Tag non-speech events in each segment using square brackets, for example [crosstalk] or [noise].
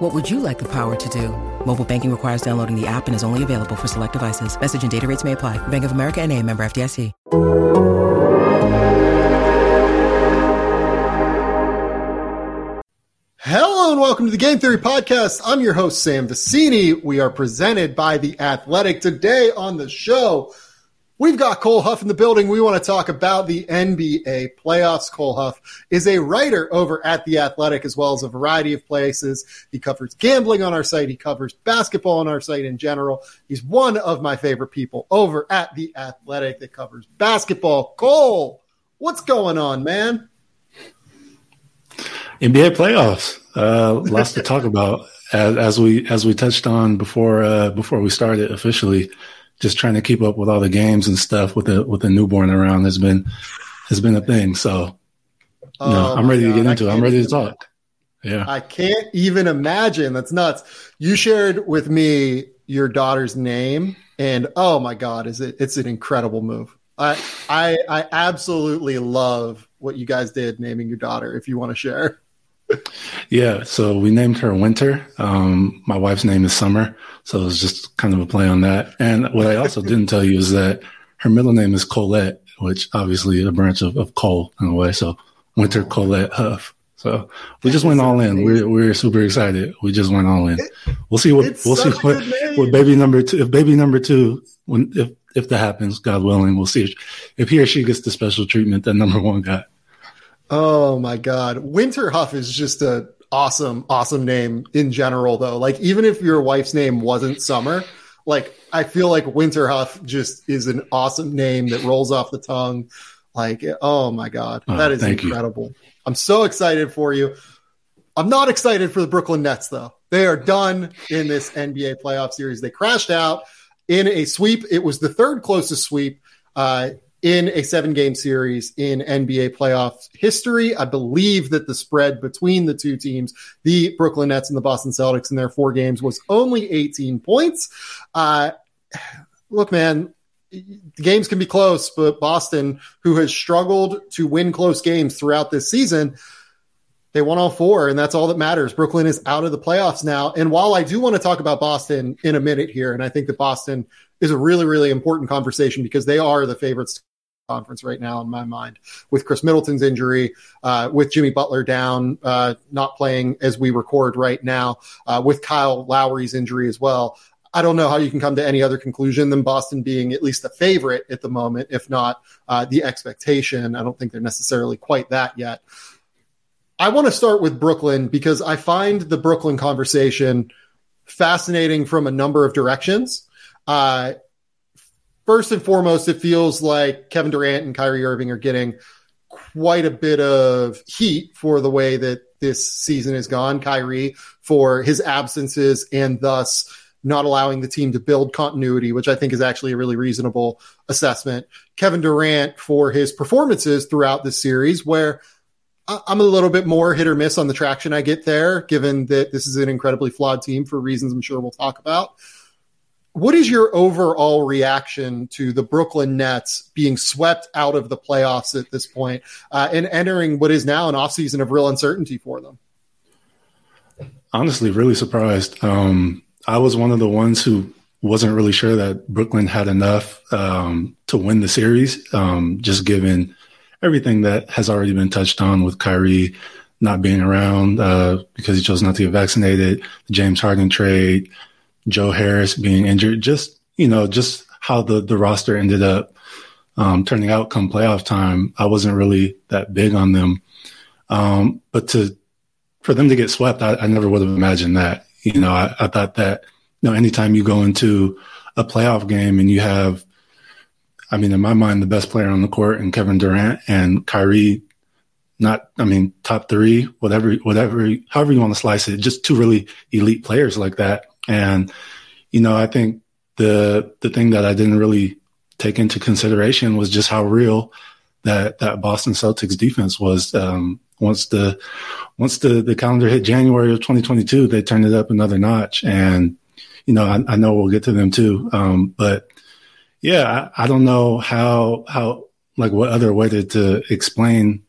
What would you like the power to do? Mobile banking requires downloading the app and is only available for select devices. Message and data rates may apply. Bank of America and a member FDIC. Hello and welcome to the Game Theory Podcast. I'm your host, Sam Vecenie. We are presented by The Athletic. Today on the show, we've got Cole Huff in the building. We want to talk about the NBA playoffs. Cole Huff is a writer over at The Athletic as well as a variety of places. He covers gambling on our site. He covers basketball on our site in general. He's one of my favorite people over at The Athletic that covers basketball. Cole, what's going on, man? NBA playoffs. Uh, lots to talk about [laughs] as, as, we as we touched on before uh, before we started officially. Just trying to keep up with all the games and stuff with the with the newborn around has been has been a thing. So, oh no, I'm ready God. to get into it. I'm ready to talk. Yeah, I can't even imagine. That's nuts. You shared with me your daughter's name, and oh my God, is it? It's an incredible move. I I I absolutely love what you guys did naming your daughter. If you want to share yeah, so we named her Winter. Um, my wife's name is Summer, so it's just kind of a play on that. And what I also didn't tell you is that her middle name is Colette, which obviously is a branch of, of Cole in a way. So Winter Colette Huff. So we just went all in. We're we're super excited. We just went all in. We'll see what we'll see what, what baby number two if baby number two when if if that happens, God willing, we'll see if, if he or she gets the special treatment that number one got. Oh my God. Winter Huff is just a awesome, awesome name in general, though. Like, even if your wife's name wasn't Summer, like, I feel like Winter Huff just is an awesome name that rolls off the tongue. Like, oh my God. Oh, that is incredible. You. I'm so excited for you. I'm not excited for the Brooklyn Nets, though. They are done in this NBA playoff series. They crashed out in a sweep. It was the third closest sweep. Uh, in a seven game series in NBA playoff history. I believe that the spread between the two teams, the Brooklyn Nets and the Boston Celtics in their four games was only 18 points. Uh, look, man, the games can be close, but Boston, who has struggled to win close games throughout this season, they won all four, and that's all that matters. Brooklyn is out of the playoffs now. And while I do want to talk about Boston in a minute here, and I think that Boston is a really, really important conversation because they are the favorites conference right now in my mind with Khris Middleton's injury, uh, with Jimmy Butler down, uh, not playing as we record right now, uh, with Kyle Lowry's injury as well. I don't know how you can come to any other conclusion than Boston being at least a favorite at the moment, if not uh, the expectation. I don't think they're necessarily quite that yet. I want to start with Brooklyn because I find the Brooklyn conversation fascinating from a number of directions. Uh, first and foremost, it feels like Kevin Durant and Kyrie Irving are getting quite a bit of heat for the way that this season has gone. Kyrie for his absences and thus not allowing the team to build continuity, which I think is actually a really reasonable assessment. Kevin Durant for his performances throughout the series, where I'm a little bit more hit or miss on the traction I get there, given that this is an incredibly flawed team for reasons I'm sure we'll talk about what is your overall reaction to the Brooklyn Nets being swept out of the playoffs at this point, uh, and entering what is now an offseason of real uncertainty for them? Honestly, really surprised. Um, I was one of the ones who wasn't really sure that Brooklyn had enough um, to win the series, um, just given everything that has already been touched on with Kyrie not being around uh, because he chose not to get vaccinated, the James Harden trade, Joe Harris being injured, just you know, just how the the roster ended up um, turning out come playoff time. I wasn't really that big on them, um, but to for them to get swept, I, I never would have imagined that. You know, I, I thought that you know, anytime you go into a playoff game and you have, I mean, in my mind, the best player on the court and Kevin Durant and Kyrie, not, I mean, top three, whatever, whatever, however you want to slice it, just two really elite players like that. And, you know, I think the, the thing that I didn't really take into consideration was just how real that that Boston Celtics defense was. Um, once the once the the calendar hit January of 2022, they turned it up another notch, and you know I, I know we'll get to them too. Um, but yeah, I, I, don't know how how like what other way to, to explain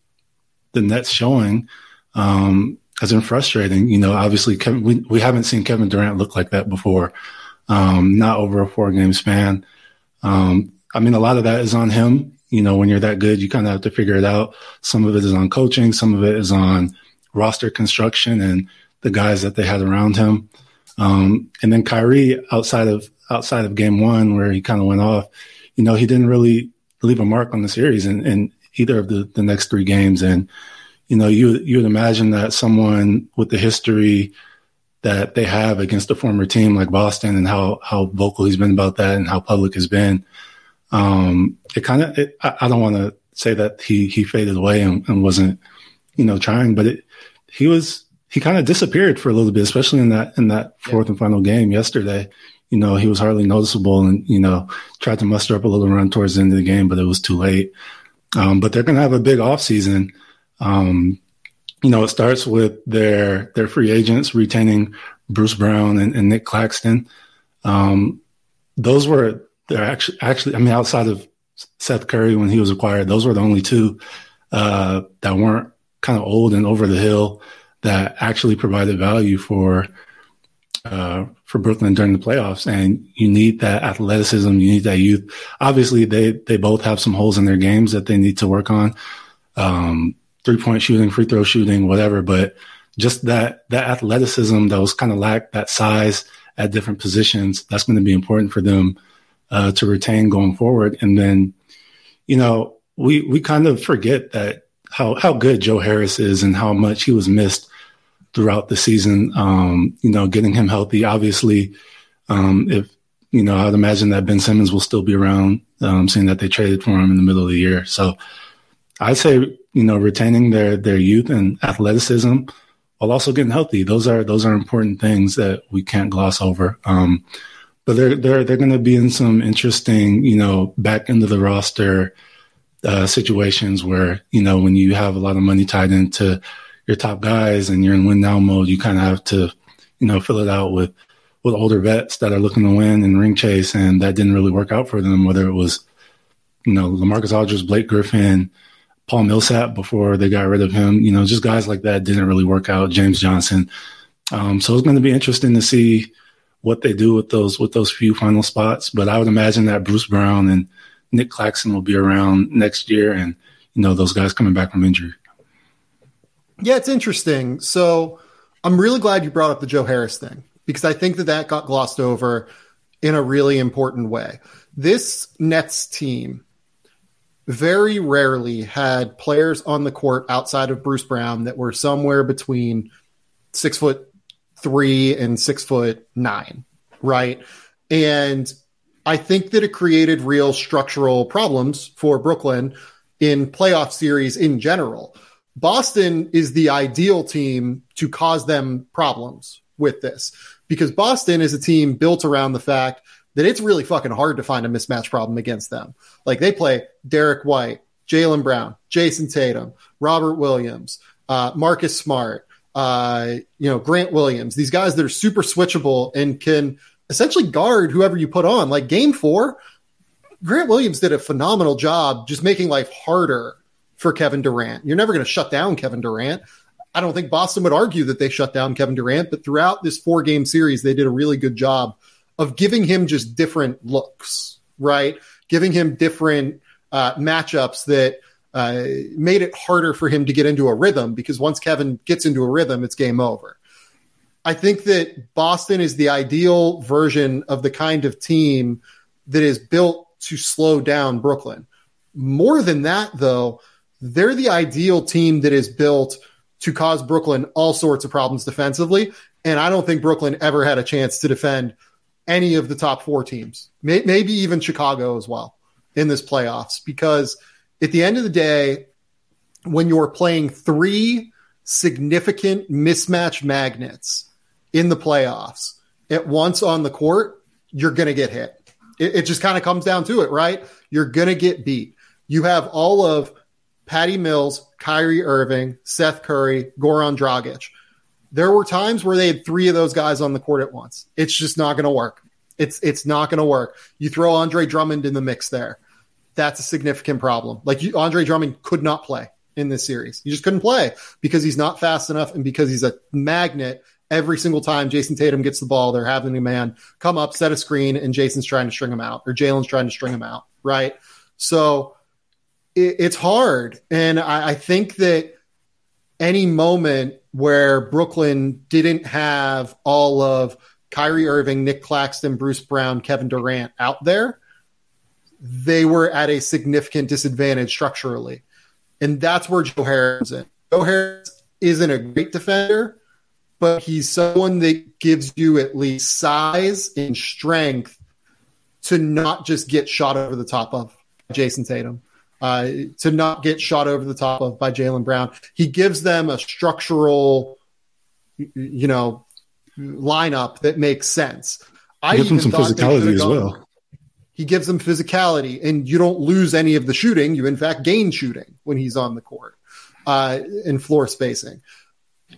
the Nets showing um, has been frustrating. You know, obviously Kevin, we we haven't seen Kevin Durant look like that before. Um, not over a four game span. Um, I mean, a lot of that is on him. You know, when you're that good, you kind of have to figure it out. Some of it is on coaching. Some of it is on roster construction and the guys that they had around him. Um, and then Kyrie, outside of outside of game one, where he kind of went off, you know, he didn't really leave a mark on the series in, in either of the, the next three games. And you know, you you would imagine that someone with the history that they have against a former team like Boston and how how vocal he's been about that and how public has been, um, it kind of, I, I, don't want to say that he, he faded away and, and wasn't, you know, trying, but it, he was, he kind of disappeared for a little bit, especially in that, in that fourth yeah. and final game yesterday. You know, he was hardly noticeable and, you know, tried to muster up a little run towards the end of the game, but it was too late. Um, but they're going to have a big offseason. Um, you know, it starts with their, their free agents retaining Bruce Brown and, and Nick Claxton. Um, those were they're actually, actually, I mean, outside of Seth Curry when he was acquired, those were the only two uh, that weren't kind of old and over the hill that actually provided value for uh, for Brooklyn during the playoffs. And you need that athleticism, you need that youth. Obviously, they they both have some holes in their games that they need to work on. Um, three point shooting, free throw shooting, whatever. But just that that athleticism that was kind of lacked, that size at different positions, that's going to be important for them uh, to retain going forward. And then, you know, we we kind of forget that how how good Joe Harris is and how much he was missed throughout the season. Um, you know, getting him healthy. Obviously, um, if you know, I'd imagine that Ben Simmons will still be around, um, seeing that they traded for him in the middle of the year. So I'd say, you know, retaining their their youth and athleticism while also getting healthy. Those are those are important things that we can't gloss over. Um, but they're they're they're going to be in some interesting, you know, back into the roster uh, situations where you know when you have a lot of money tied into your top guys and you're in win now mode, you kind of have to, you know, fill it out with with older vets that are looking to win and ring chase, and that didn't really work out for them. Whether it was, you know, Lamarcus Aldridge, Blake Griffin, Paul Millsap before they got rid of him, you know, just guys like that didn't really work out. James Johnson. Um, so it's going to be interesting to see what they do with those with those few final spots. But I would imagine that Bruce Brown and Nick Claxton will be around next year, and you know those guys coming back from injury. Yeah, it's interesting. So I'm really glad you brought up the Joe Harris thing because I think that that got glossed over in a really important way. This Nets team very rarely had players on the court outside of Bruce Brown that were somewhere between six foot three and six foot nine, right? And I think that it created real structural problems for Brooklyn in playoff series in general. Boston is the ideal team to cause them problems with this because Boston is a team built around the fact that it's really fucking hard to find a mismatch problem against them. Like they play Derrick White, Jaylen Brown, Jayson Tatum, Robert Williams, uh, Marcus Smart, uh, you know, Grant Williams, these guys that are super switchable and can essentially guard whoever you put on. Like game four, Grant Williams did a phenomenal job just making life harder for Kevin Durant. You're never going to shut down Kevin Durant. I don't think Boston would argue that they shut down Kevin Durant, but throughout this four game series, they did a really good job of giving him just different looks, right? Giving him different uh, matchups that uh, made it harder for him to get into a rhythm because once Kevin gets into a rhythm, it's game over. I think that Boston is the ideal version of the kind of team that is built to slow down Brooklyn. More than that, though, they're the ideal team that is built to cause Brooklyn all sorts of problems defensively. And I don't think Brooklyn ever had a chance to defend any of the top four teams, maybe even Chicago as well in this playoffs because – at the end of the day, when you're playing three significant mismatch magnets in the playoffs at once on the court, you're going to get hit. It, it just kind of comes down to it, right? You're going to get beat. You have all of Patty Mills, Kyrie Irving, Seth Curry, Goran Dragic. There were times where they had three of those guys on the court at once. It's just not going to work. It's it's not going to work. You throw Andre Drummond in the mix there. That's a significant problem. Like you, Andre Drummond could not play in this series. He just couldn't play because he's not fast enough and because he's a magnet. Every single time Jayson Tatum gets the ball, they're having a man come up, set a screen, and Jayson's trying to string him out, or Jaylen's trying to string him out, right? So it, it's hard, and I, I think that any moment where Brooklyn didn't have all of Kyrie Irving, Nick Claxton, Bruce Brown, Kevin Durant out there, they were at a significant disadvantage structurally. And that's where Joe Harris is. Joe Harris isn't a great defender, but he's someone that gives you at least size and strength to not just get shot over the top of Jayson Tatum, uh, to not get shot over the top of by Jaylen Brown. He gives them a structural, you know, lineup that makes sense. I gives them some physicality as well. He gives them physicality, and you don't lose any of the shooting. You, in fact, gain shooting when he's on the court uh, in floor spacing.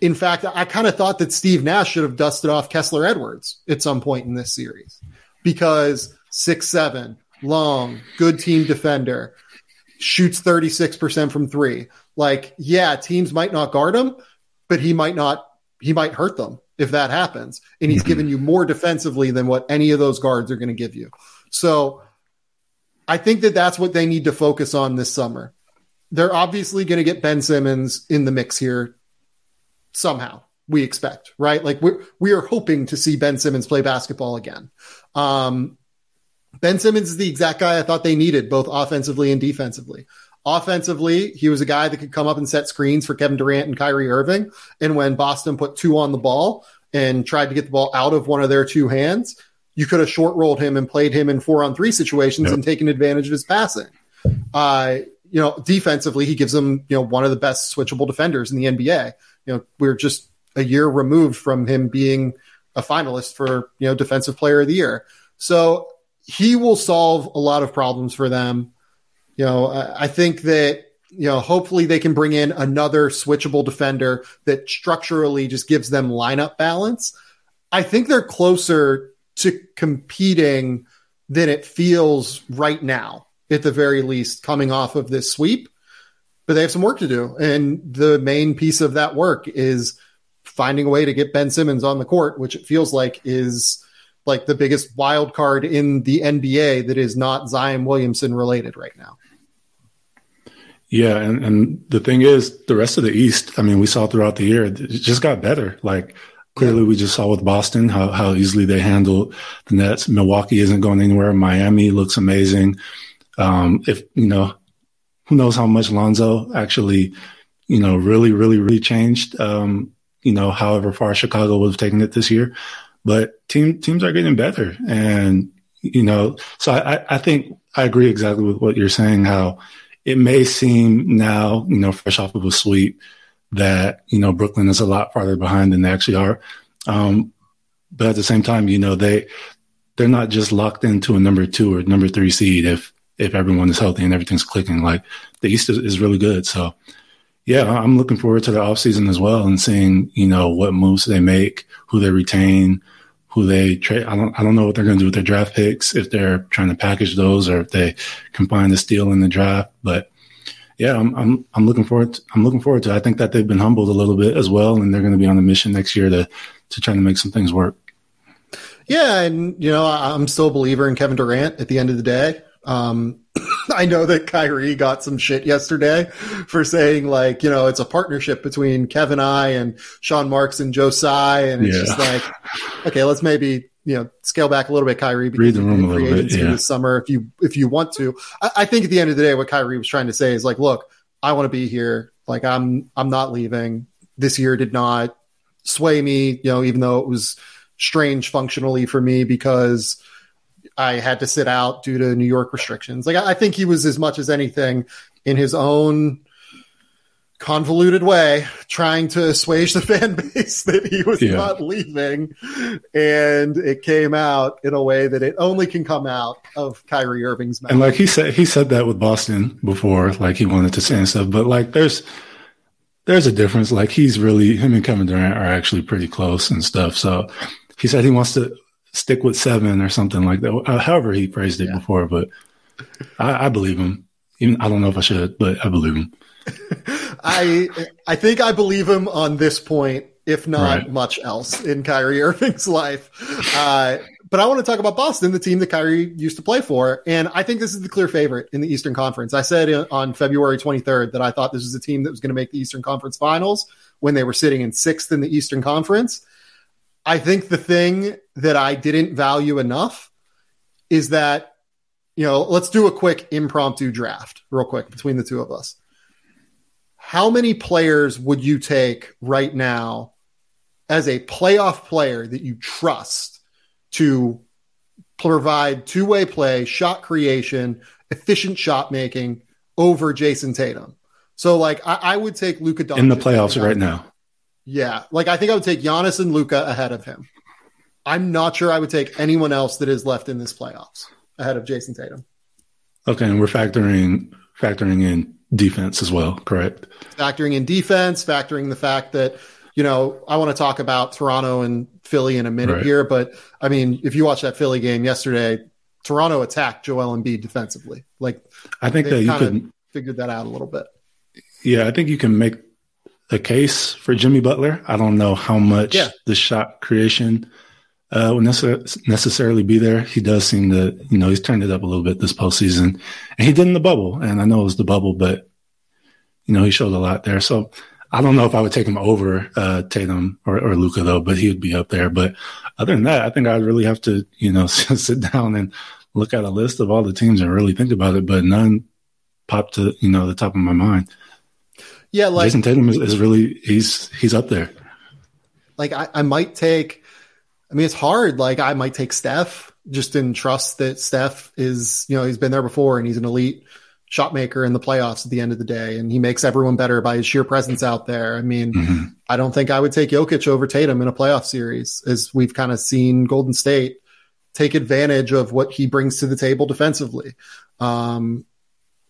In fact, I kind of thought that Steve Nash should have dusted off Kessler Edwards at some point in this series because six seven, long, good team defender, shoots 36% from three. Like, yeah, teams might not guard him, but he might not, he might hurt them if that happens. And he's given you more defensively than what any of those guards are going to give you. So I think that that's what they need to focus on this summer. They're obviously going to get Ben Simmons in the mix here somehow. We expect, right? Like we we are hoping to see Ben Simmons play basketball again. Um, ben Simmons is the exact guy I thought they needed, both offensively and defensively. Offensively, he was a guy that could come up and set screens for Kevin Durant and Kyrie Irving. And when Boston put two on the ball and tried to get the ball out of one of their two hands, you could have short rolled him and played him in four on three situations yep. and taken advantage of his passing. Uh, you know, defensively, he gives them, you know, one of the best switchable defenders in the NBA. You know, we're just a year removed from him being a finalist for, you know, defensive player of the year. So he will solve a lot of problems for them. You know, I think that, you know, hopefully they can bring in another switchable defender that structurally just gives them lineup balance. I think they're closer to competing than it feels right now, at the very least, coming off of this sweep. But they have some work to do. And the main piece of that work is finding a way to get Ben Simmons on the court, which it feels like is like the biggest wild card in the NBA that is not Zion Williamson related right now. Yeah, and, and the thing is, the rest of the East, I mean, we saw throughout the year, it just got better. Like Clearly, we just saw with Boston how, how easily they handled the Nets. Milwaukee isn't going anywhere. Miami looks amazing. Um, if, you know, who knows how much Lonzo actually, you know, really, really, really changed, um, you know, however far Chicago would have taken it this year. But team, teams are getting better. And, you know, so I, I think I agree exactly with what you're saying, how it may seem now, you know, fresh off of a sweep, that you know Brooklyn is a lot farther behind than they actually are. Um, but at the same time, you know they they're not just locked into a number two or number three seed if if everyone is healthy and everything's clicking. Like the East is, is really good. So yeah, I'm looking forward to the offseason as well and seeing you know what moves they make, who they retain, who they trade. I don't I don't know what they're going to do with their draft picks if they're trying to package those or if they can find a steal in the draft, but yeah, I'm, I'm, I'm looking forward. To, I'm looking forward to. It. I think that they've been humbled a little bit as well, and they're going to be on a mission next year to to try to make some things work. Yeah, and you know, I'm still a believer in Kevin Durant. At the end of the day, um, [coughs] I know that Kyrie got some shit yesterday for saying like, you know, it's a partnership between Kevin I and Sean Marks and Joe Tsai, and it's yeah. just like, okay, let's maybe you know scale back a little bit, Kyrie, because Read the room a little bit, yeah. this summer if you if you want to. I, I, think at the end of the day, what Kyrie was trying to say is like, look, I want to be here. Like I'm I'm not leaving. This year did not sway me, you know, even though it was strange functionally for me because I had to sit out due to New York restrictions. Like I, I think he was as much as anything in his own convoluted way trying to assuage the [laughs] fan base that he was yeah. not leaving. And it came out in a way that it only can come out of Kyrie Irving's mouth. And like he said, he said that with Boston before, like he wanted to say and stuff, but like there's, there's a difference. Like he's really, him and Kevin Durant are actually pretty close and stuff. So he said he wants to stick with seven or something like that. Uh, however he phrased it yeah. before, but I, I believe him. Even I don't know if I should, but I believe him. [laughs] I I think I believe him on this point, if not right. much else in Kyrie Irving's [laughs] life. Uh, but I want to talk about Boston, the team that Kyrie used to play for, and I think this is the clear favorite in the Eastern Conference. I said on February 23rd that I thought this was a team that was going to make the Eastern Conference Finals when they were sitting in sixth in the Eastern Conference. I think the thing that I didn't value enough is that you know, let's do a quick impromptu draft real quick between the two of us how many players would you take right now as a playoff player that you trust to provide two way play, shot creation, efficient shot making over Jayson Tatum? So, like, I, I would take Luka in the playoffs right now. Yeah, like I think I would take Giannis and Luka ahead of him. I'm not sure I would take anyone else that is left in this playoffs ahead of Jayson Tatum. Okay, and we're factoring factoring in defense as well, correct? Factoring in defense, factoring the fact that, you know, I want to talk about Toronto and Philly in a minute right. here, but I mean, if you watch that Philly game yesterday, Toronto attacked Joel Embiid defensively. Like, I think that you can figure that out a little bit. Yeah, I think you can make a case for Jimmy Butler. I don't know how much yeah. the shot creation uh, will necess- necessarily be there. He does seem to, you know, he's turned it up a little bit this postseason, and he did in the bubble. And I know it was the bubble, but you know, he showed a lot there. So I don't know if I would take him over uh, Tatum or, or Luka though, but he would be up there. But other than that, I think I'd really have to, you know, [laughs] sit down and look at a list of all the teams and really think about it. But none popped to, you know, the top of my mind. Yeah, like Jayson Tatum is, is really he's he's up there. Like I, I might take I mean, it's hard. Like I might take Steph just in trust that Steph is, you know, he's been there before and he's an elite shot maker in the playoffs at the end of the day. And he makes everyone better by his sheer presence out there. I mean, mm-hmm. I don't think I would take Jokic over Tatum in a playoff series as we've kind of seen Golden State take advantage of what he brings to the table defensively. Um,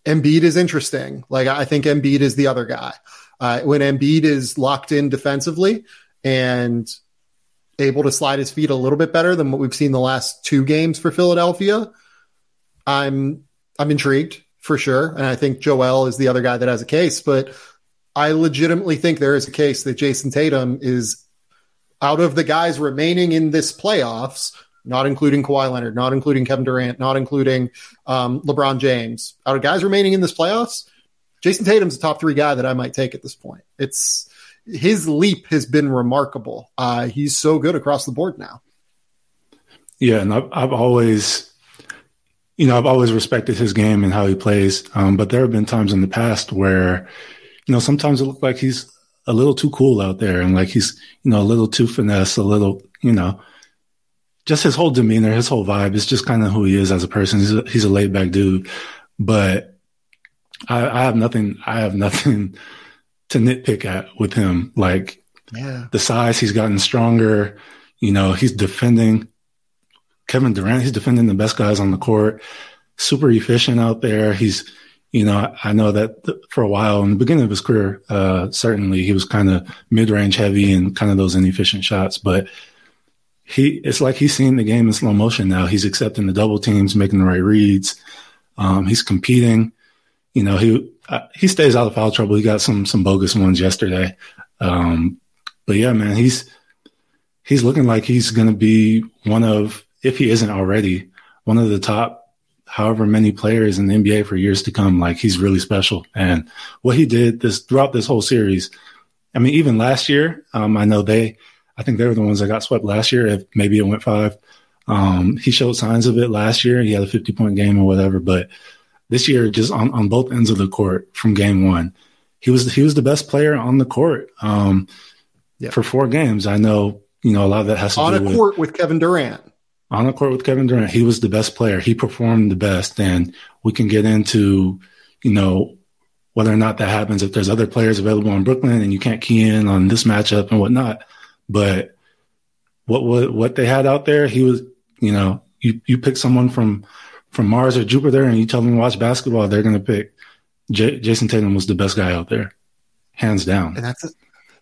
Embiid is interesting. Like I think Embiid is the other guy. Uh, when Embiid is locked in defensively and able to slide his feet a little bit better than what we've seen the last two games for Philadelphia, I'm I'm intrigued for sure. And I think Joel is the other guy that has a case, but I legitimately think there is a case that Jayson Tatum is out of the guys remaining in this playoffs, not including Kawhi Leonard, not including Kevin Durant, not including um, LeBron James, out of guys remaining in this playoffs, Jayson Tatum's the top three guy that I might take at this point. It's his leap has been remarkable. Uh, he's so good across the board now. Yeah, and I've, I've, always, you know, I've always respected his game and how he plays. Um, but there have been times in the past where, you know, sometimes it looked like he's a little too cool out there, and like he's, you know, a little too finesse, a little, you know, just his whole demeanor, his whole vibe is just kind of who he is as a person. He's a, he's a laid back dude, but I, I have nothing. I have nothing [laughs] to nitpick at with him. Like yeah. the size, he's gotten stronger. You know, he's defending Kevin Durant. He's defending the best guys on the court. Super efficient out there. He's, you know, I know that th- for a while in the beginning of his career, uh, certainly he was kind of mid range heavy and kind of those inefficient shots, but he, it's like he's seeing the game in slow motion now. He's accepting the double teams, making the right reads. Um, he's competing. You know, he, uh, he stays out of foul trouble. He got some some bogus ones yesterday, um, but yeah, man, he's he's looking like he's going to be one of, if he isn't already, one of the top however many players in the NBA for years to come. Like he's really special, and what he did this throughout this whole series. I mean, even last year, um, I know they, I think they were the ones that got swept last year. If maybe it went five, um, he showed signs of it last year. He had a 50 point game or whatever, but this year, just on, on both ends of the court from game one, he was he was the best player on the court um, yeah. for four games. I know you know a lot of that has to on do a with, court with Kevin Durant. On a court with Kevin Durant, he was the best player. He performed the best, and we can get into you know whether or not that happens, if there's other players available in Brooklyn and you can't key in on this matchup and whatnot. But what what what they had out there, he was, you know, you you pick someone from from Mars or Jupiter and you tell them to watch basketball, they're going to pick J- Jayson Tatum was the best guy out there, hands down. And that's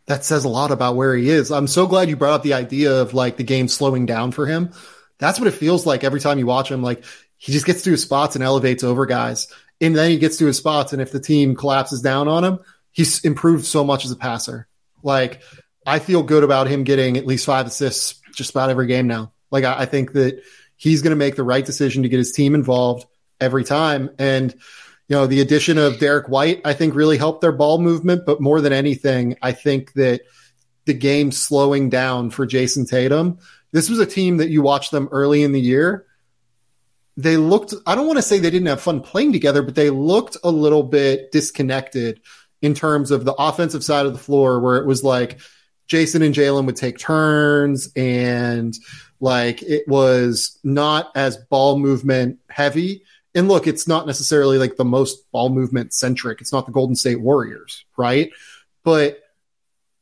that says a lot about where he is. I'm so glad you brought up the idea of like the game slowing down for him. That's what it feels like every time you watch him. Like he just gets to his spots and elevates over guys. And then he gets to his spots. And if the team collapses down on him, he's improved so much as a passer. Like I feel good about him getting at least five assists just about every game now. Like I, I think that he's going to make the right decision to get his team involved every time. And you know, the addition of Derrick White, I think really helped their ball movement. But more than anything, I think that the game slowing down for Jayson Tatum. This was a team that you watched them early in the year. They looked, I don't want to say they didn't have fun playing together, but they looked a little bit disconnected in terms of the offensive side of the floor, where it was like Jayson and Jaylen would take turns and like it was not as ball movement heavy and look, it's not necessarily like the most ball movement centric. It's not the Golden State Warriors, right? But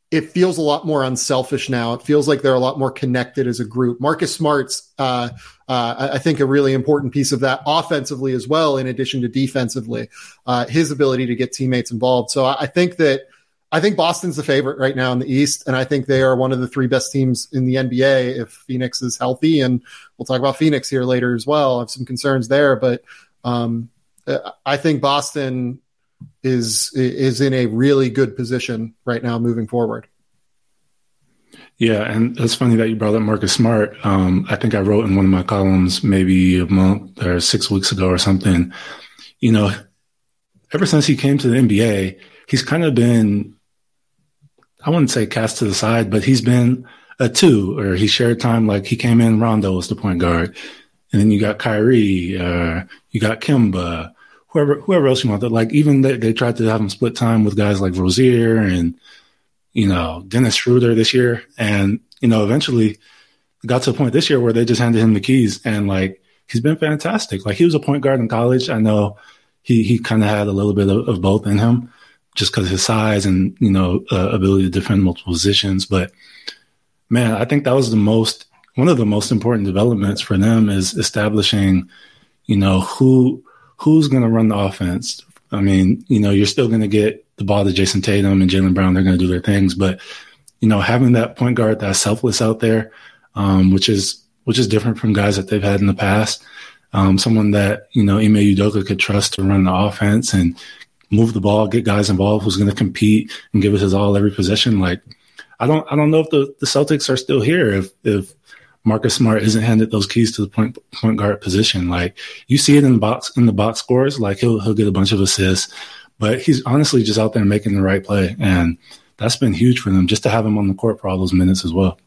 it feels a lot more unselfish now. It feels like they're a lot more connected as a group. Marcus Smart's, uh, uh, I think, a really important piece of that offensively as well, in addition to defensively, uh, his ability to get teammates involved. So I think that I think Boston's the favorite right now in the East, and I think they are one of the three best teams in the NBA if Phoenix is healthy. And we'll talk about Phoenix here later as well. I have some concerns there, but um, I think Boston is is in a really good position right now moving forward. Yeah, and it's funny that you brought up Marcus Smart. Um, I think I wrote in one of my columns maybe a month or six weeks ago or something. You know, ever since he came to the NBA, he's kind of been I wouldn't say cast to the side, but he's been a two, or he shared time. Like he came in, Rondo was the point guard, and then you got Kyrie, uh, you got Kemba, whoever whoever else you want. Like even they, they tried to have him split time with guys like Rozier and you know Dennis Schroeder this year, and you know eventually got to a point this year where they just handed him the keys, and like he's been fantastic. Like he was a point guard in college. I know he he kind of had a little bit of, of both in him just because of his size and you know uh, ability to defend multiple positions. But man, I think that was the most one of the most important developments for them is establishing, you know, who who's going to run the offense. I mean, you know, you're still going to get the ball to Jayson Tatum and Jaylen Brown. They're going to do their things, but you know, having that point guard that's selfless out there, um, which is which is different from guys that they've had in the past. Um, someone that you know Ime Udoka could trust to run the offense and move the ball, get guys involved who's going to compete and give us his all every possession. Like, I don't, I don't know if the, the Celtics are still here if, if Marcus Smart isn't handed those keys to the point, point guard position. Like you see it in the box, in the box scores, like he'll, he'll get a bunch of assists, but he's honestly just out there making the right play. And that's been huge for them just to have him on the court for all those minutes as well.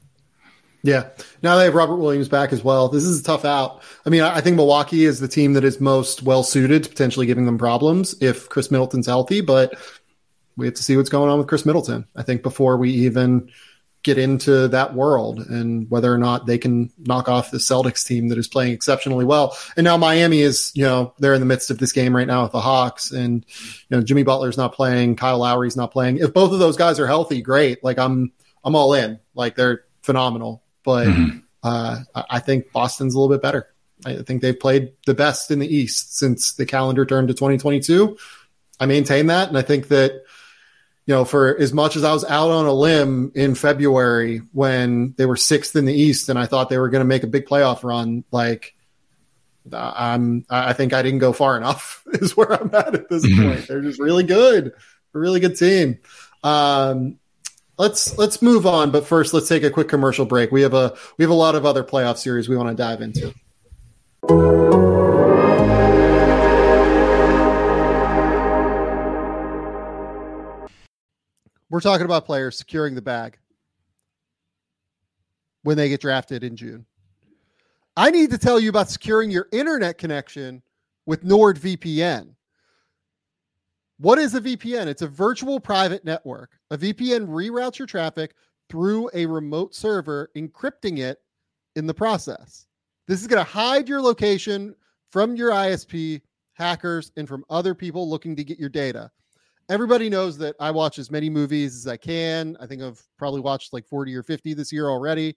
Yeah. Now they have Robert Williams back as well. This is a tough out. I mean, I think Milwaukee is the team that is most well suited to potentially giving them problems if Khris Middleton's healthy, but we have to see what's going on with Khris Middleton. I think before we even get into that world and whether or not they can knock off the Celtics team that is playing exceptionally well. And now Miami is, you know, they're in the midst of this game right now with the Hawks and, you know, Jimmy Butler's not playing, Kyle Lowry's not playing. If both of those guys are healthy, great. Like I'm, I'm all in. Like they're phenomenal but mm-hmm. uh, I think Boston's a little bit better. I think they've played the best in the East since the calendar turned to 2022. I maintain that, and I think that you know, for as much as I was out on a limb in February when they were sixth in the East, and I thought they were going to make a big playoff run, like I'm, I think I didn't go far enough. [laughs] Is where I'm at at this mm-hmm. point. They're just really good, a really good team. Um, let's let's move on but first let's take a quick commercial break. We have a we have a lot of other playoff series we want to dive into. We're talking about players securing the bag when they get drafted in june. I need to tell you about securing your internet connection with nordvpn what is a VPN? It's a virtual private network. A VPN reroutes your traffic through a remote server, encrypting it in the process. This is going to hide your location from your ISP, hackers, and from other people looking to get your data. everybody knows that I watch as many movies as I can. I think I've probably watched like 40 or 50 this year already.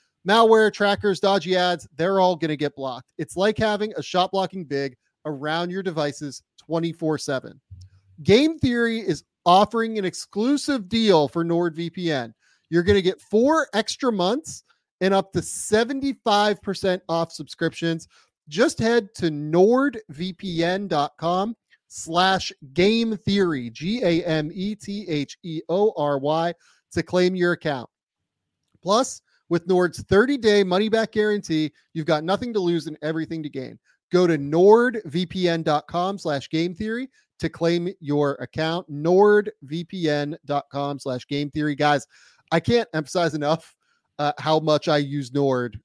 Malware, trackers, dodgy ads, they're all going to get blocked. It's like having a shot blocking big around your devices 24 7. Game Theory is offering an exclusive deal for NordVPN. You're going to get four extra months and up to 75% off subscriptions. Just head to nordvpn.com slash game theory, G A M E T H E O R Y, to claim your account. Plus, with Nord's 30 day money back guarantee, you've got nothing to lose and everything to gain. Go to nordvpn.com slash game theory to claim your account. Nordvpn.com slash game theory. Guys, I can't emphasize enough uh, how much I use Nord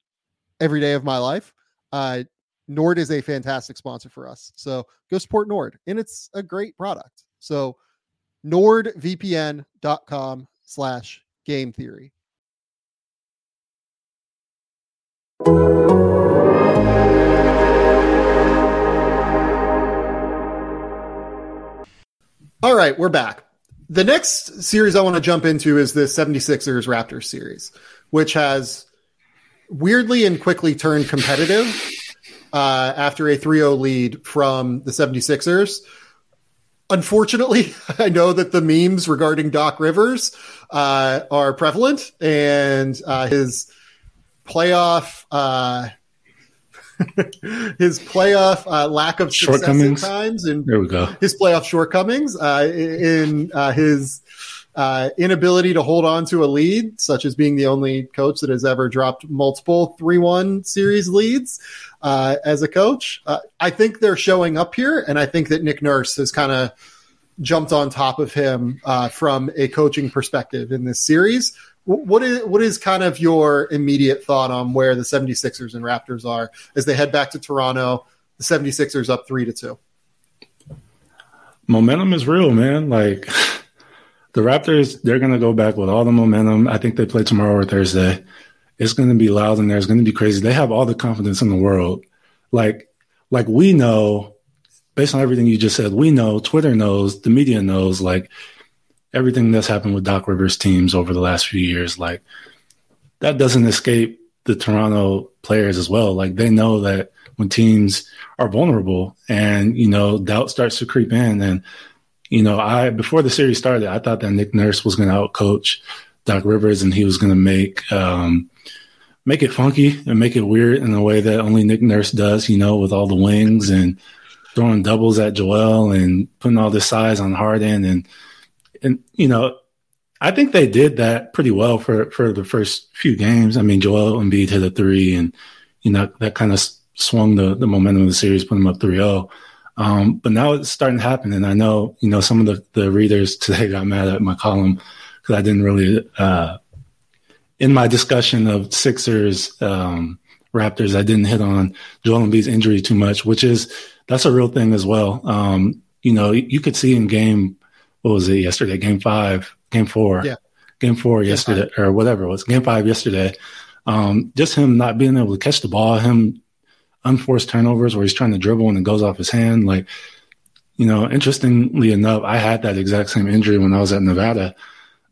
every day of my life. Uh, Nord is a fantastic sponsor for us. So go support Nord, and it's a great product. So nordvpn.com slash game theory. All right, we're back. The next series I want to jump into is the 76ers Raptors series, which has weirdly and quickly turned competitive uh, after a 3 0 lead from the 76ers. Unfortunately, [laughs] I know that the memes regarding Doc Rivers uh, are prevalent and uh, his playoff. Uh, [laughs] his playoff uh, lack of shortcomings times and there we go. His playoff shortcomings uh, in uh, his uh, inability to hold on to a lead, such as being the only coach that has ever dropped multiple three-one series leads uh, as a coach. Uh, I think they're showing up here, and I think that Nick Nurse has kind of jumped on top of him from a coaching perspective in this series what is what is kind of your immediate thought on where the 76ers and Raptors are as they head back to Toronto? The 76ers up 3 to 2. Momentum is real, man. Like [laughs] the Raptors, they're going to go back with all the momentum. I think they play tomorrow or Thursday. It's going to be loud in there. It's going to be crazy. They have all the confidence in the world. Like like we know based on everything you just said, we know, Twitter knows, the media knows like everything that's happened with Doc Rivers teams over the last few years, like that doesn't escape the Toronto players as well. Like they know that when teams are vulnerable and, you know, doubt starts to creep in. And, you know, I, before the series started, I thought that Nick Nurse was going to outcoach Doc Rivers and he was going to make, um, make it funky and make it weird in a way that only Nick Nurse does, you know, with all the wings and throwing doubles at Joel and putting all this size on Harden and, and you know, I think they did that pretty well for for the first few games. I mean, Joel Embiid hit a three, and you know that kind of swung the the momentum of the series, put them up 3-0. Um, but now it's starting to happen, and I know you know some of the the readers [laughs] today got mad at my column because I didn't really uh, in my discussion of Sixers um, Raptors, I didn't hit on Joel Embiid's injury too much, which is that's a real thing as well. Um, you know, you could see in game what was it yesterday? Game five, game four, yeah, game four game yesterday, five. or whatever it was. Game five yesterday. Um, just him not being able to catch the ball, him unforced turnovers where he's trying to dribble and it goes off his hand. Like, you know, interestingly enough, I had that exact same injury when I was at Nevada.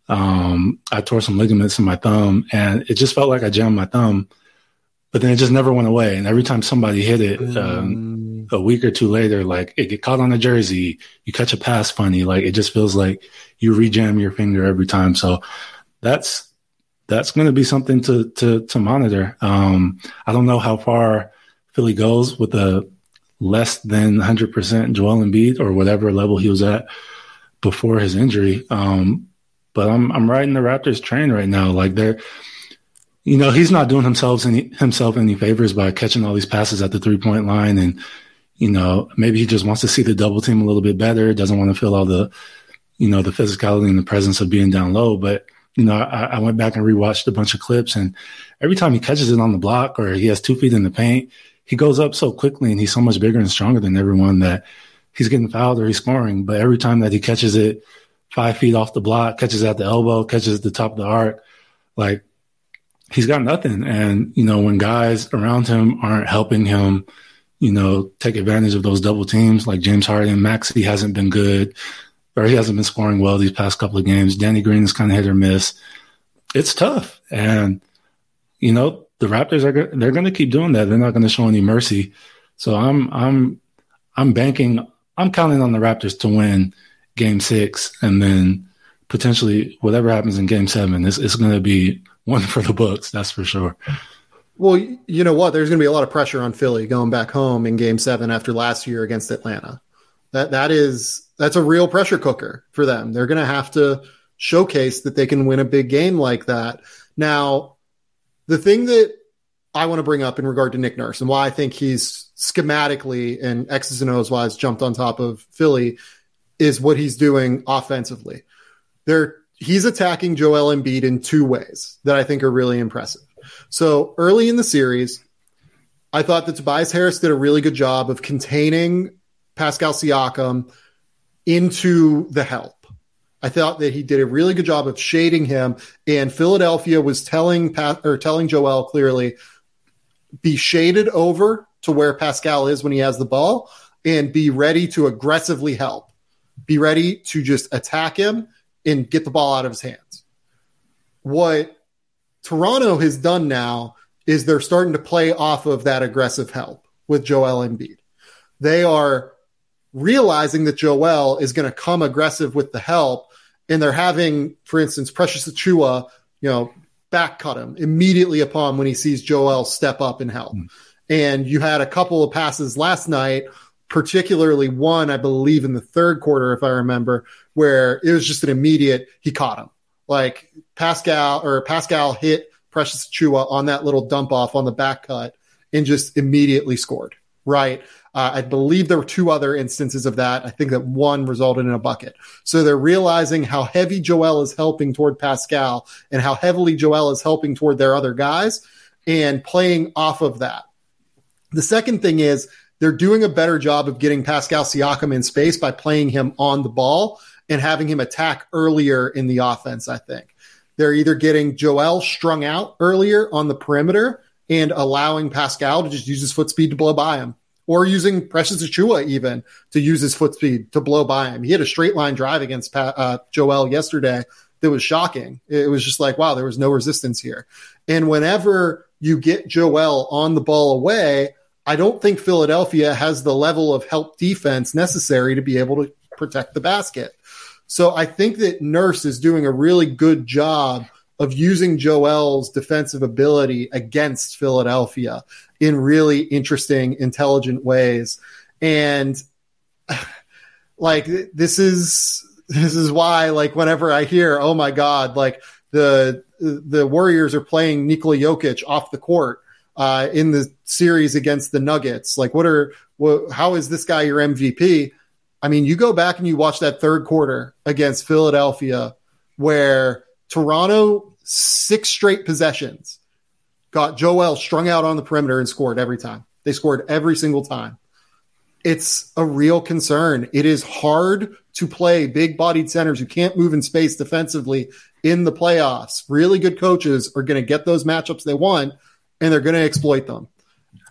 Um, I tore some ligaments in my thumb and it just felt like I jammed my thumb, but then it just never went away. And every time somebody hit it, um, a week or two later, like it get caught on a jersey, you catch a pass funny, like it just feels like you rejam your finger every time. So that's that's going to be something to to to monitor. Um, I don't know how far Philly goes with a less than 100% Joel Embiid or whatever level he was at before his injury. Um, but I'm I'm riding the Raptors train right now. Like they're, you know, he's not doing himself any himself any favors by catching all these passes at the three point line, and you know maybe he just wants to see the double team a little bit better. Doesn't want to feel all the, you know, the physicality and the presence of being down low. But you know, I, I went back and rewatched a bunch of clips, and every time he catches it on the block or he has two feet in the paint, he goes up so quickly and he's so much bigger and stronger than everyone that he's getting fouled or he's scoring. But every time that he catches it five feet off the block, catches at the elbow, catches at the top of the arc, like he's got nothing. And, you know, when guys around him aren't helping him, you know, take advantage of those double teams, like James Harden, Maxey hasn't been good or he hasn't been scoring well these past couple of games. Danny Green is kind of hit or miss. It's tough. And, you know, the Raptors are they're going to keep doing that. They're not going to show any mercy. So I'm I'm I'm banking I'm counting on the Raptors to win game 6 and then potentially whatever happens in game 7 it's, it's going to be one for the books, that's for sure. Well, you know what? There's going to be a lot of pressure on Philly going back home in game 7 after last year against Atlanta. That that is that's a real pressure cooker for them. They're going to have to showcase that they can win a big game like that. Now, the thing that I want to bring up in regard to Nick Nurse and why I think he's schematically and X's and O's wise jumped on top of Philly is what he's doing offensively. There, he's attacking Joel Embiid in two ways that I think are really impressive. So early in the series, I thought that Tobias Harris did a really good job of containing Pascal Siakam into the help. I thought that he did a really good job of shading him, and Philadelphia was telling or telling Joel clearly, be shaded over to where Pascal is when he has the ball, and be ready to aggressively help. Be ready to just attack him and get the ball out of his hands. What Toronto has done now is they're starting to play off of that aggressive help with Joel Embiid. They are realizing that Joel is going to come aggressive with the help, and they're having, for instance, Precious Achiuwa, you know, back cut him immediately upon when he sees Joel step up and help. Mm. And you had a couple of passes last night, particularly one, I believe, in the third quarter, if I remember, where it was just an immediate, he caught him. Like Pascal or Pascal hit Precious Achiuwa on that little dump off on the back cut and just immediately scored. Right. Uh, I believe there were two other instances of that. I think that one resulted in a bucket. So they're realizing how heavy Joel is helping toward Pascal and how heavily Joel is helping toward their other guys and playing off of that. The second thing is they're doing a better job of getting Pascal Siakam in space by playing him on the ball and having him attack earlier in the offense, I think. They're either getting Joel strung out earlier on the perimeter and allowing Pascal to just use his foot speed to blow by him or using Precious Achiuwa even to use his foot speed to blow by him. He had a straight line drive against Pat, uh, Joel yesterday that was shocking. It was just like, wow, there was no resistance here. And whenever you get Joel on the ball away, I don't think Philadelphia has the level of help defense necessary to be able to protect the basket. So I think that Nurse is doing a really good job of using Joel's defensive ability against Philadelphia in really interesting, intelligent ways. And [sighs] like this is this is why like whenever I hear, oh my God, like the the Warriors are playing Nikola Jokic off the court uh, in the series against the Nuggets. Like, what are what, how is this guy your MVP? I mean, you go back and you watch that third quarter against Philadelphia, where Toronto six straight possessions got Joel strung out on the perimeter and scored every time. They scored every single time. It's a real concern. It is hard to play big bodied centers who can't move in space defensively in the playoffs. Really good coaches are going to get those matchups they want and they're going to exploit them.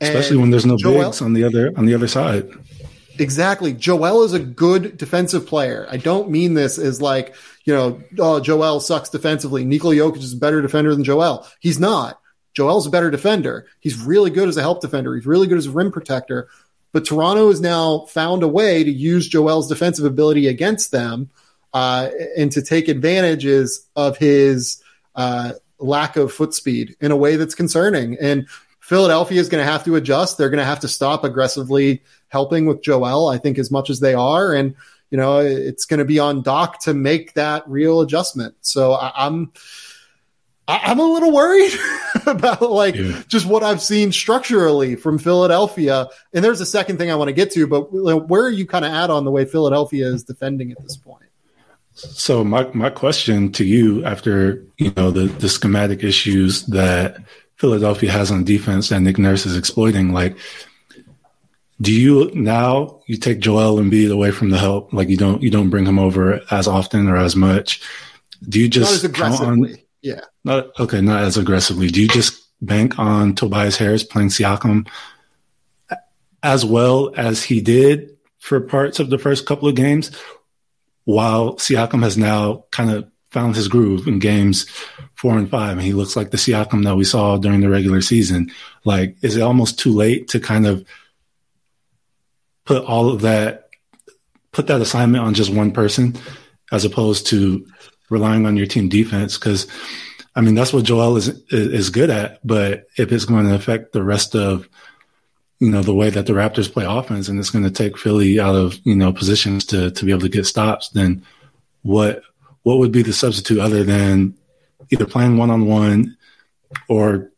Especially and when there's no Joel, bigs on the other on the other side. Exactly. Joel is a good defensive player. I don't mean this as like, you know, oh, Joel sucks defensively. Nikola Jokic is a better defender than Joel. He's not. Joel's a better defender. He's really good as a help defender. He's really good as a rim protector. But Toronto has now found a way to use Joel's defensive ability against them. uh, and to take advantages of his uh, lack of foot speed in a way that's concerning. And Philadelphia is going to have to adjust. They're going to have to stop aggressively helping with Joel, I think, as much as they are. And, you know, it's going to be on Doc to make that real adjustment. So I, am I'm a little worried [laughs] about like yeah. just what I've seen structurally from Philadelphia. And there's a second thing I want to get to, but where are you kind of at on the way Philadelphia is defending at this point? So my my question to you after you know the the schematic issues that Philadelphia has on defense and Nick Nurse is exploiting, like do you now you take Joel Embiid away from the help, like you don't you don't bring him over as often or as much? Do you just not count on yeah. Not okay, not as aggressively. Do you just bank on Tobias Harris playing Siakam as well as he did for parts of the first couple of games, while Siakam has now kind of found his groove in games four and five, and he looks like the Siakam that we saw during the regular season. Like, is it almost too late to kind of put all of that, put that assignment on just one person, as opposed to relying on your team defense? Because, I mean, that's what Joel is is good at. But if it's going to affect the rest of you know, the way that the Raptors play offense and it's going to take Philly out of, you know, positions to, to be able to get stops, then what, what would be the substitute other than either playing one on one or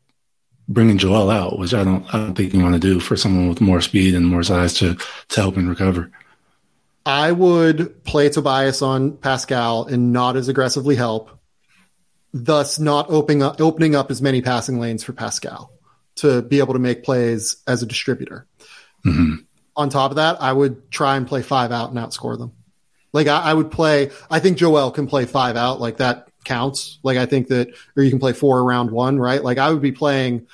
bringing Joel out, which I don't, I don't think you want to do for someone with more speed and more size to, to help and recover. I would play Tobias on Pascal and not as aggressively help, thus not opening up, opening up as many passing lanes for Pascal to be able to make plays as a distributor. Mm-hmm. On top of that, I would try and play five out and outscore them. Like I, I, would play, I think Joel can play five out. Like that counts. Like I think that, or you can play four around one, right? Like I would be playing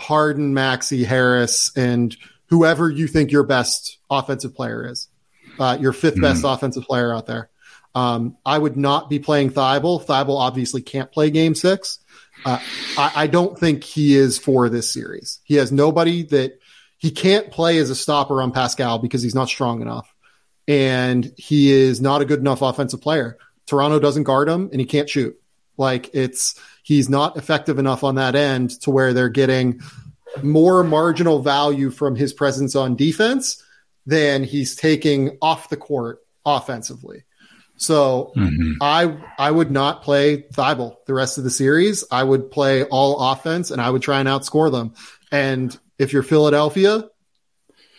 Harden, Maxey, Harris, and whoever you think your best offensive player is, uh, your 5th mm-hmm. best offensive player out there. Um, I would not be playing Thybulle. Thybulle obviously can't play game six. Uh, I, I, don't think he is for this series. He has nobody that he can't play as a stopper on Pascal because he's not strong enough. And he is not a good enough offensive player. Toronto doesn't guard him and he can't shoot. Like it's, he's not effective enough on that end to where they're getting more marginal value from his presence on defense than he's taking off the court offensively. So mm-hmm. I I would not play Thybulle the rest of the series. I would play all offense and I would try and outscore them. And if you're Philadelphia,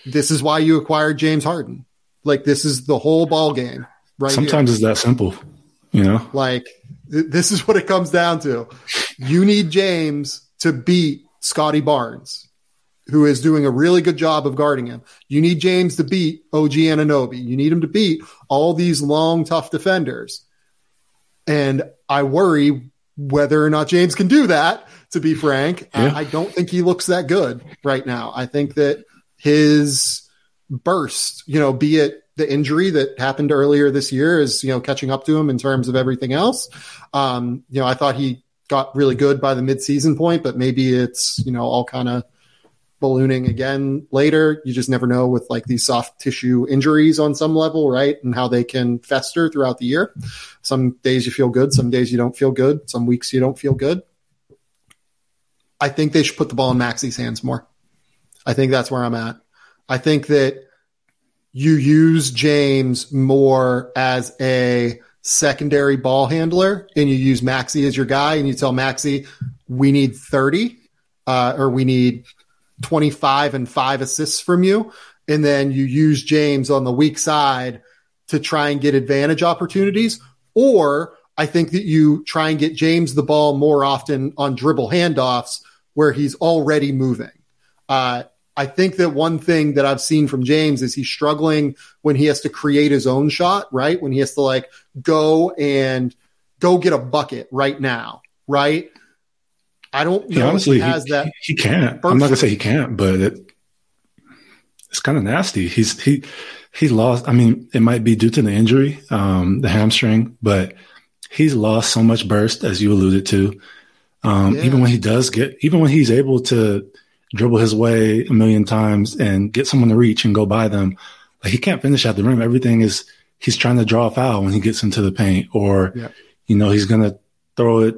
this is why you acquired James Harden. Like this is the whole ball game. Right. Sometimes here. it's that simple. You know, like th- this is what it comes down to. You need James to beat Scottie Barnes who is doing a really good job of guarding him. You need James to beat OG Anunoby. You need him to beat all these long, tough defenders. And I worry whether or not James can do that, to be frank. Yeah. I, I don't think he looks that good right now. I think that his burst, you know, be it the injury that happened earlier this year is, you know, catching up to him in terms of everything else. Um, you know, I thought he got really good by the midseason point, but maybe it's, you know, all kind of ballooning again later. You just never know with like these soft tissue injuries on some level, right? And how they can fester throughout the year. Some days you feel good, some days you don't feel good, some weeks you don't feel good. I think they should put the ball in Maxey's hands more. I think that's where I'm at. I think that you use James more as a secondary ball handler and you use Maxey as your guy and you tell Maxey, we need 30 uh, or we need 25 and five assists from you. And then you use James on the weak side to try and get advantage opportunities. Or I think that you try and get James the ball more often on dribble handoffs where he's already moving. Uh, I think that one thing that I've seen from James is he's struggling when he has to create his own shot, right? When he has to like go and go get a bucket right now, right? I don't know honestly, he has he, that. He, he can't. I'm not gonna say he can't, but it, it's kind of nasty. He's he he lost. I mean, it might be due to the injury, um, the hamstring, but he's lost so much burst, as you alluded to. Um, yeah. Even when he does get, even when he's able to dribble his way a million times and get someone to reach and go by them, like he can't finish at the rim. Everything is he's trying to draw a foul when he gets into the paint, or yeah. you know he's gonna throw it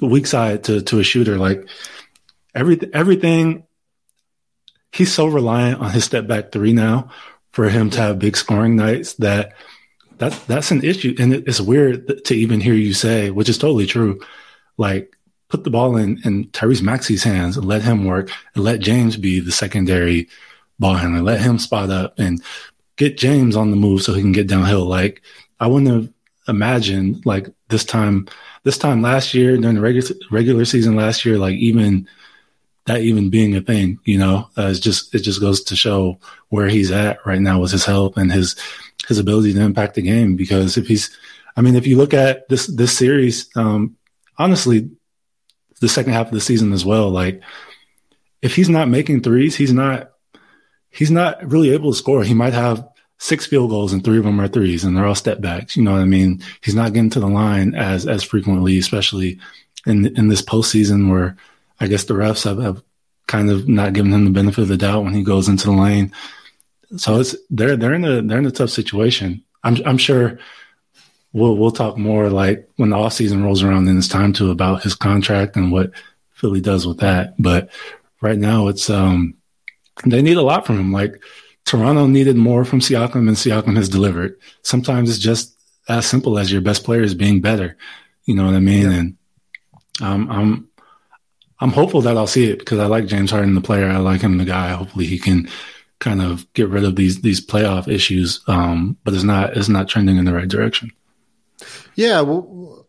weak side to to a shooter. Like everything, everything. He's so reliant on his step back three now for him to have big scoring nights that that that's an issue. And it's weird to even hear you say, which is totally true. Like put the ball in in Tyrese Maxey's hands and let him work and let James be the secondary ball handler. Let him spot up and get James on the move so he can get downhill. Like I wouldn't have imagined like this time this time last year during the regular regular season last year, like even that even being a thing, you know, uh, it's just it just goes to show where he's at right now with his help and his his ability to impact the game. Because if he's, I mean, if you look at this this series, um, honestly, the second half of the season as well, like if he's not making threes, he's not he's not really able to score. He might have six field goals and three of them are threes and they're all step backs. You know what I mean? He's not getting to the line as as frequently, especially in in this postseason where I guess the refs have, have kind of not given him the benefit of the doubt when he goes into the lane. So it's they're they're in a they're in a tough situation. I'm I'm sure we'll we'll talk more like when the off season rolls around and it's time to about his contract and what Philly does with that. But right now it's um they need a lot from him. Like Toronto needed more from Siakam, and Siakam has delivered. Sometimes it's just as simple as your best player is being better. You know what I mean? Yeah. And um, I'm I'm hopeful that I'll see it because I like James Harden, the player. I like him, the guy. Hopefully, he can kind of get rid of these these playoff issues. Um, but it's not it's not trending in the right direction. Yeah, well,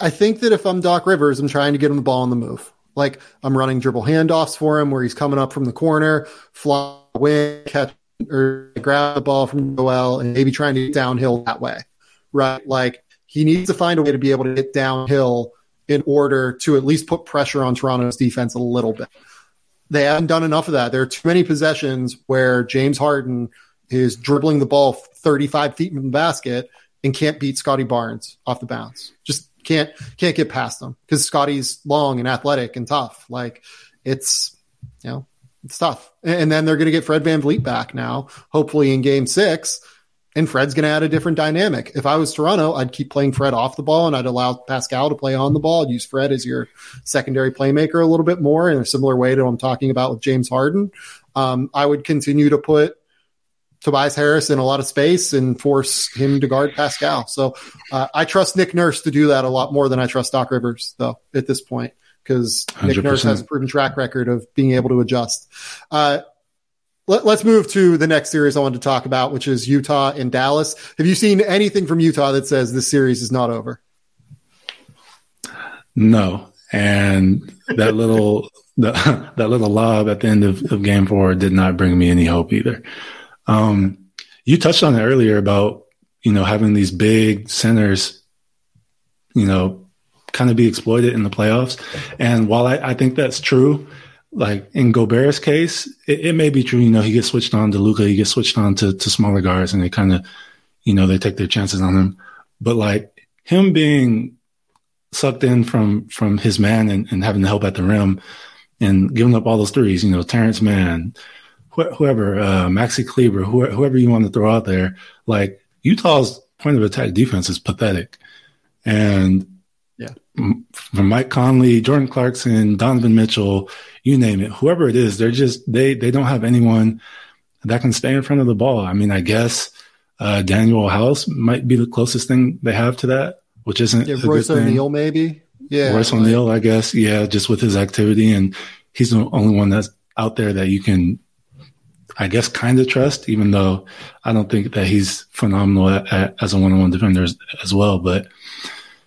I think that if I'm Doc Rivers, I'm trying to get him the ball on the move. Like I'm running dribble handoffs for him where he's coming up from the corner, fly away, catch or grab the ball from Joel and maybe trying to get downhill that way, right? Like he needs to find a way to be able to get downhill in order to at least put pressure on Toronto's defense a little bit. They haven't done enough of that. There are too many possessions where James Harden is dribbling the ball 35 feet from the basket and can't beat Scottie Barnes off the bounce. Just can't can't get past them because Scottie's long and athletic and tough. Like it's you know it's tough. And then they're going to get Fred VanVleet back now, hopefully in game six. And Fred's going to add a different dynamic. If I was Toronto, I'd keep playing Fred off the ball and I'd allow Pascal to play on the ball. I'd use Fred as your secondary playmaker a little bit more in a similar way to what I'm talking about with James Harden. Um, I would continue to put Tobias Harris in a lot of space and force him to guard Pascal. So uh, I trust Nick Nurse to do that a lot more than I trust Doc Rivers, though, at this point because Nick Nurse has a proven track record of being able to adjust. Uh, let, us move to the next series I wanted to talk about, which is Utah and Dallas. Have you seen anything from Utah that says this series is not over? No, and that little [laughs] the, that little lob at the end of, of, Game Four did not bring me any hope either. Um, you touched on it earlier about you know having these big centers, you know, kind of be exploited in the playoffs. And while I, I think that's true, like in Gobert's case, it, it, may be true. You know, he gets switched on to Luka, he gets switched on to, to smaller guards, and they kind of, you know, they take their chances on him. But like him being sucked in from from his man and, and having to help at the rim and giving up all those threes, you know, Terrence Mann, wh- whoever, uh, Maxi Kleber, wh- whoever you want to throw out there, like Utah's point of attack defense is pathetic. And yeah, from Mike Conley, Jordan Clarkson, Donovan Mitchell, you name it, whoever it is, they're just they they don't have anyone that can stay in front of the ball. I mean, I guess uh, Danuel House might be the closest thing they have to that, which isn't yeah, Royce O'Neale maybe. Yeah, Royce like, O'Neale, I guess. Yeah, just with his activity, and he's the only one that's out there that you can, I guess, kind of trust. Even though I don't think that he's phenomenal at, at, as a one-on-one defender as, well, but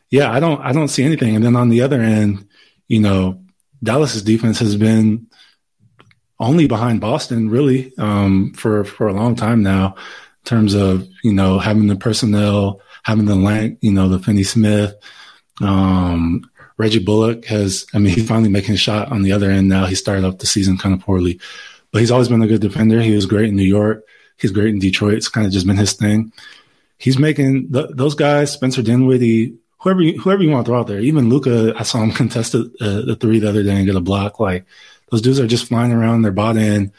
yeah, I don't I don't see anything. And then on the other end, you know, Dallas's defense has been only behind Boston really um, for for a long time now in terms of you know having the personnel, having the length, you know, the Finney Smith. Um, Reggie Bullock has, I mean, he's finally making a shot on the other end now. He started off the season kind of poorly, but he's always been a good defender. He was great in New York. He's great in Detroit. It's kind of just been his thing. He's making those guys, Spencer Dinwiddie, whoever you, whoever you want to throw out there. Even Luka, I saw him [laughs] contest uh, the three the other day and get a block. Like those dudes are just flying around. They're bought in.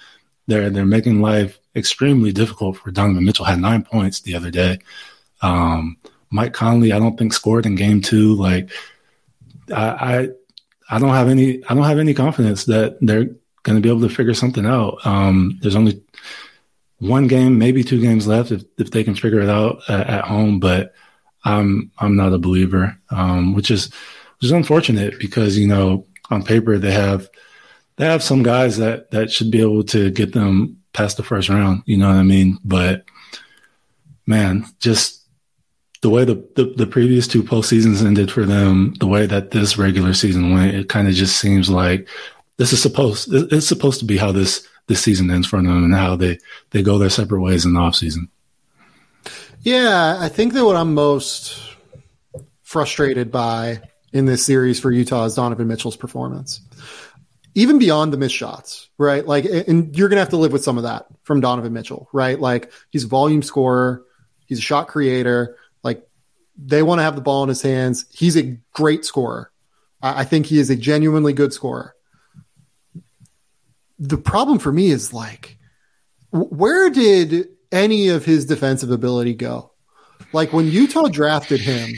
They're they're making life extremely difficult for Donovan Mitchell. Had nine points the other day. Um, Mike Conley, I don't think scored in game two. Like I, I, I don't have any, I don't have any confidence that they're going to be able to figure something out. Um, there's only one game, maybe two games left if, if they can figure it out at, at home, but I'm, I'm not a believer, um, which is, which is unfortunate because, you know, on paper they have, they have some guys that, that should be able to get them past the first round. You know what I mean? But man, just the way the, the, the previous two postseasons ended for them, the way that this regular season went, it kind of just seems like this is supposed it's supposed to be how this this season ends for them and how they they go their separate ways in the off season. Yeah, I think that what I'm most frustrated by in this series for Utah is Donovan Mitchell's performance. Even beyond the missed shots, right? Like, and you're going to have to live with some of that from Donovan Mitchell, right? Like, he's a volume scorer, he's a shot creator. Like, they want to have the ball in his hands. He's a great scorer. I think he is a genuinely good scorer the problem for me is like, where did any of his defensive ability go? Like when Utah drafted him,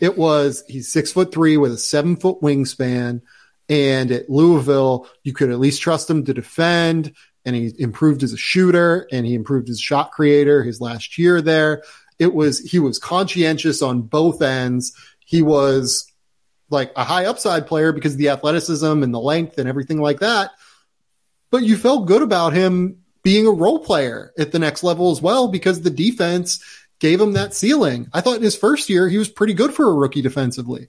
it was he's six foot three with a seven foot wingspan. And at Louisville, you could at least trust him to defend. And he improved as a shooter and he improved as a shot creator his last year there. It was, he was conscientious on both ends. He was like a high upside player because of the athleticism and the length and everything like that but you felt good about him being a role player at the next level as well because the defense gave him that ceiling. I thought in his first year, he was pretty good for a rookie defensively.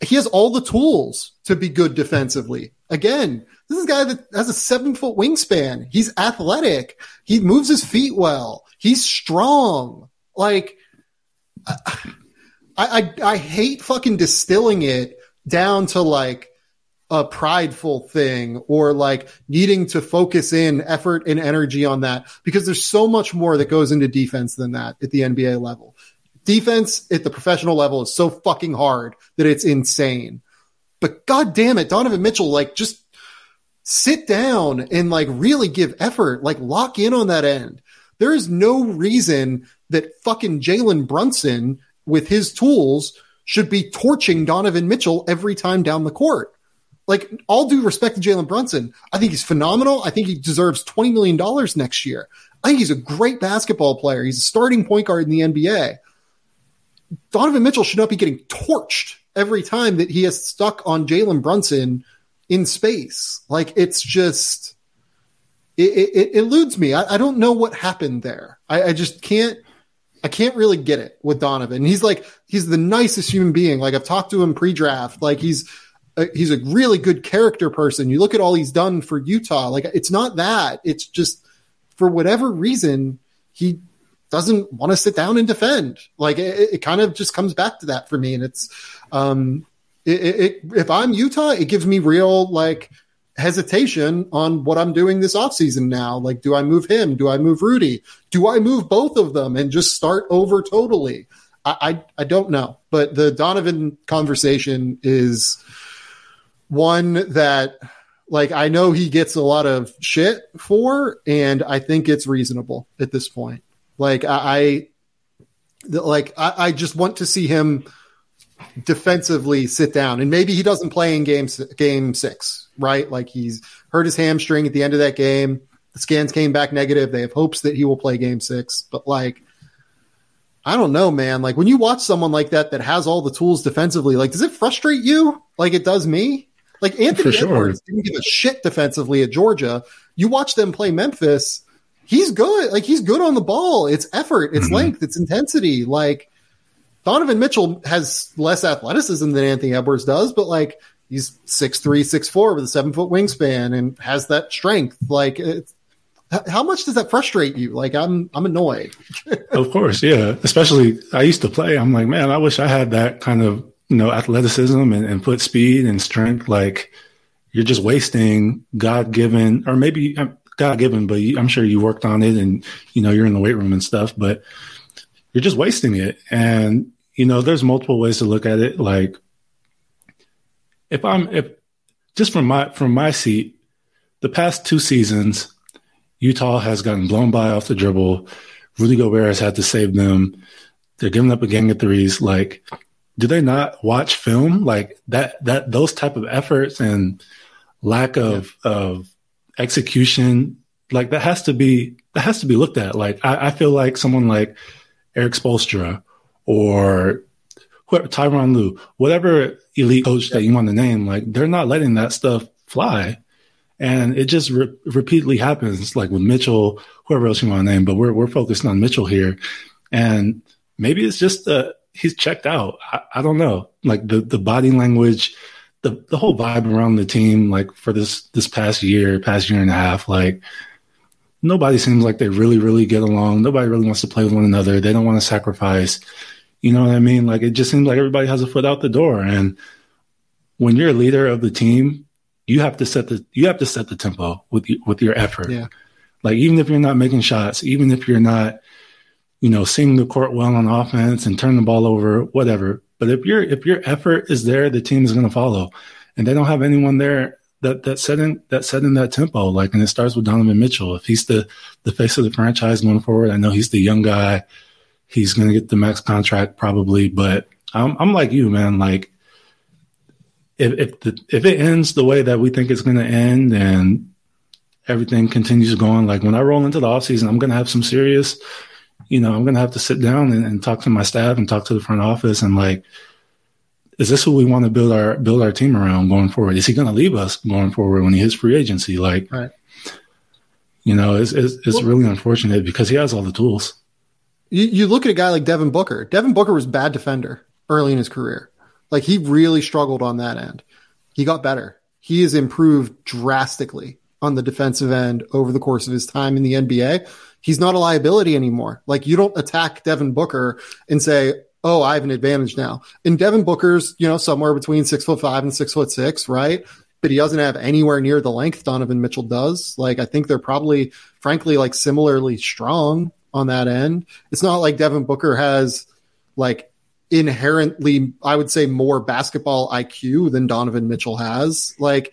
He has all the tools to be good defensively. Again, this is a guy that has a seven foot wingspan. He's athletic. He moves his feet well. He's strong. Like, I, I, I hate fucking distilling it down to like, a prideful thing or like needing to focus in effort and energy on that because there's so much more that goes into defense than that at the NBA level. Defense at the professional level is so fucking hard that it's insane. But god damn it, Donovan Mitchell, like just sit down and like really give effort, like lock in on that end. There is no reason that fucking Jalen Brunson with his tools should be torching Donovan Mitchell every time down the court like all due respect to Jalen Brunson, I think he's phenomenal. I think he deserves $20 million next year. I think he's a great basketball player. He's a starting point guard in the NBA. Donovan Mitchell should not be getting torched every time that he has stuck on Jalen Brunson in space. Like it's just, it, it, it eludes me. I, I, don't know what happened there. I, I just can't, I can't really get it with Donovan. He's like, he's the nicest human being. Like I've talked to him pre-draft. Like he's, he's a really good character person. You look at all he's done for Utah. Like it's not that. It's just for whatever reason he doesn't want to sit down and defend. Like it, it kind of just comes back to that for me. And it's um, it, it, if I'm Utah, it gives me real like hesitation on what I'm doing this offseason now. Like, do I move him? Do I move Rudy? Do I move both of them and just start over totally? I, I, I don't know, but the Donovan conversation is one that like I know he gets a lot of shit for, and I think it's reasonable at this point. Like I, I like I, I, just want to see him defensively sit down, and maybe he doesn't play in game game six, right? Like he's hurt his hamstring at the end of that game. The scans came back negative. They have hopes that he will play game six, but like. I don't know, man. Like when you watch someone like that that has all the tools defensively, like does it frustrate you like it does me? Like Anthony For Edwards didn't give a shit defensively at Georgia. You watch them play Memphis, he's good. Like he's good on the ball. It's effort, it's mm-hmm. length, it's intensity. Like Donovan Mitchell has less athleticism than Anthony Edwards does, but like he's six three, six four with a seven foot wingspan and has that strength. Like how much does that frustrate you? Like I'm I'm annoyed. of course, yeah. Especially I used to play. I'm like, man, I wish I had that kind of you know, athleticism and, and foot speed and strength, like you're just wasting God given, or maybe uh, God given, but I'm sure you worked on it and, you know, you're in the weight room and stuff, but you're just wasting it. And, you know, there's multiple ways to look at it. Like if I'm, if just from my, from my seat, the past two seasons, Utah has gotten blown by off the dribble. Rudy Gobert has had to save them They're giving up a gang of threes. Like, do they not watch film? Like that, that, those type of efforts and lack of, yeah. of execution, like that has to be, that has to be looked at. Like, I, I feel like someone like Erik Spoelstra or whoever, Tyronn Lue, whatever elite coach that you want to name, like they're not letting that stuff fly. And it just re- repeatedly happens, like with Mitchell, whoever else you want to name, but we're, we're focused on Mitchell here. And maybe it's just uh, he's checked out. I, I, don't know. Like the, the body language, the, the whole vibe around the team, like for this, this past year, past year and a half, like nobody seems like they really, really get along. Nobody really wants to play with one another. They don't want to sacrifice. You know what I mean? Like it just seems like everybody has a foot out the door. And when you're a leader of the team, you have to set the you have to set the tempo with with your effort. Yeah. Like even if you're not making shots, even if you're not, you know, seeing the court well on offense and turn the ball over, whatever. But if your if your effort is there, the team is going to follow. And they don't have anyone there that that setting that setting that tempo. Like, and it starts with Donovan Mitchell. If he's the the face of the franchise going forward, I know he's the young guy he's going to get the max contract probably. But I'm, I'm like you, man. Like if if the, if it ends the way that we think it's going to end, and everything continues going, like when I roll into the offseason, I'm going to have some serious, you know, I'm going to have to sit down and, and talk to my staff and talk to the front office and like is this who we want to build our build our team around going forward? Is he going to leave us going forward when he hits free agency? Like, right. you know, it's it's, it's well, really unfortunate because he has all the tools. You, you look at a guy like Devin Booker. Devin Booker was bad defender early in his career. Like he really struggled on that end. He got better. He has improved drastically on the defensive end over the course of his time in the NBA. He's not a liability anymore. Like you don't attack Devin Booker and say, "Oh, I have an advantage now." And Devin Booker's, you know, somewhere between six foot five and six foot six, right? But he doesn't have anywhere near the length Donovan Mitchell does. Like I think they're probably, frankly, like similarly strong on that end. It's not like Devin Booker has like inherently, I would say, more basketball IQ than Donovan Mitchell has. Like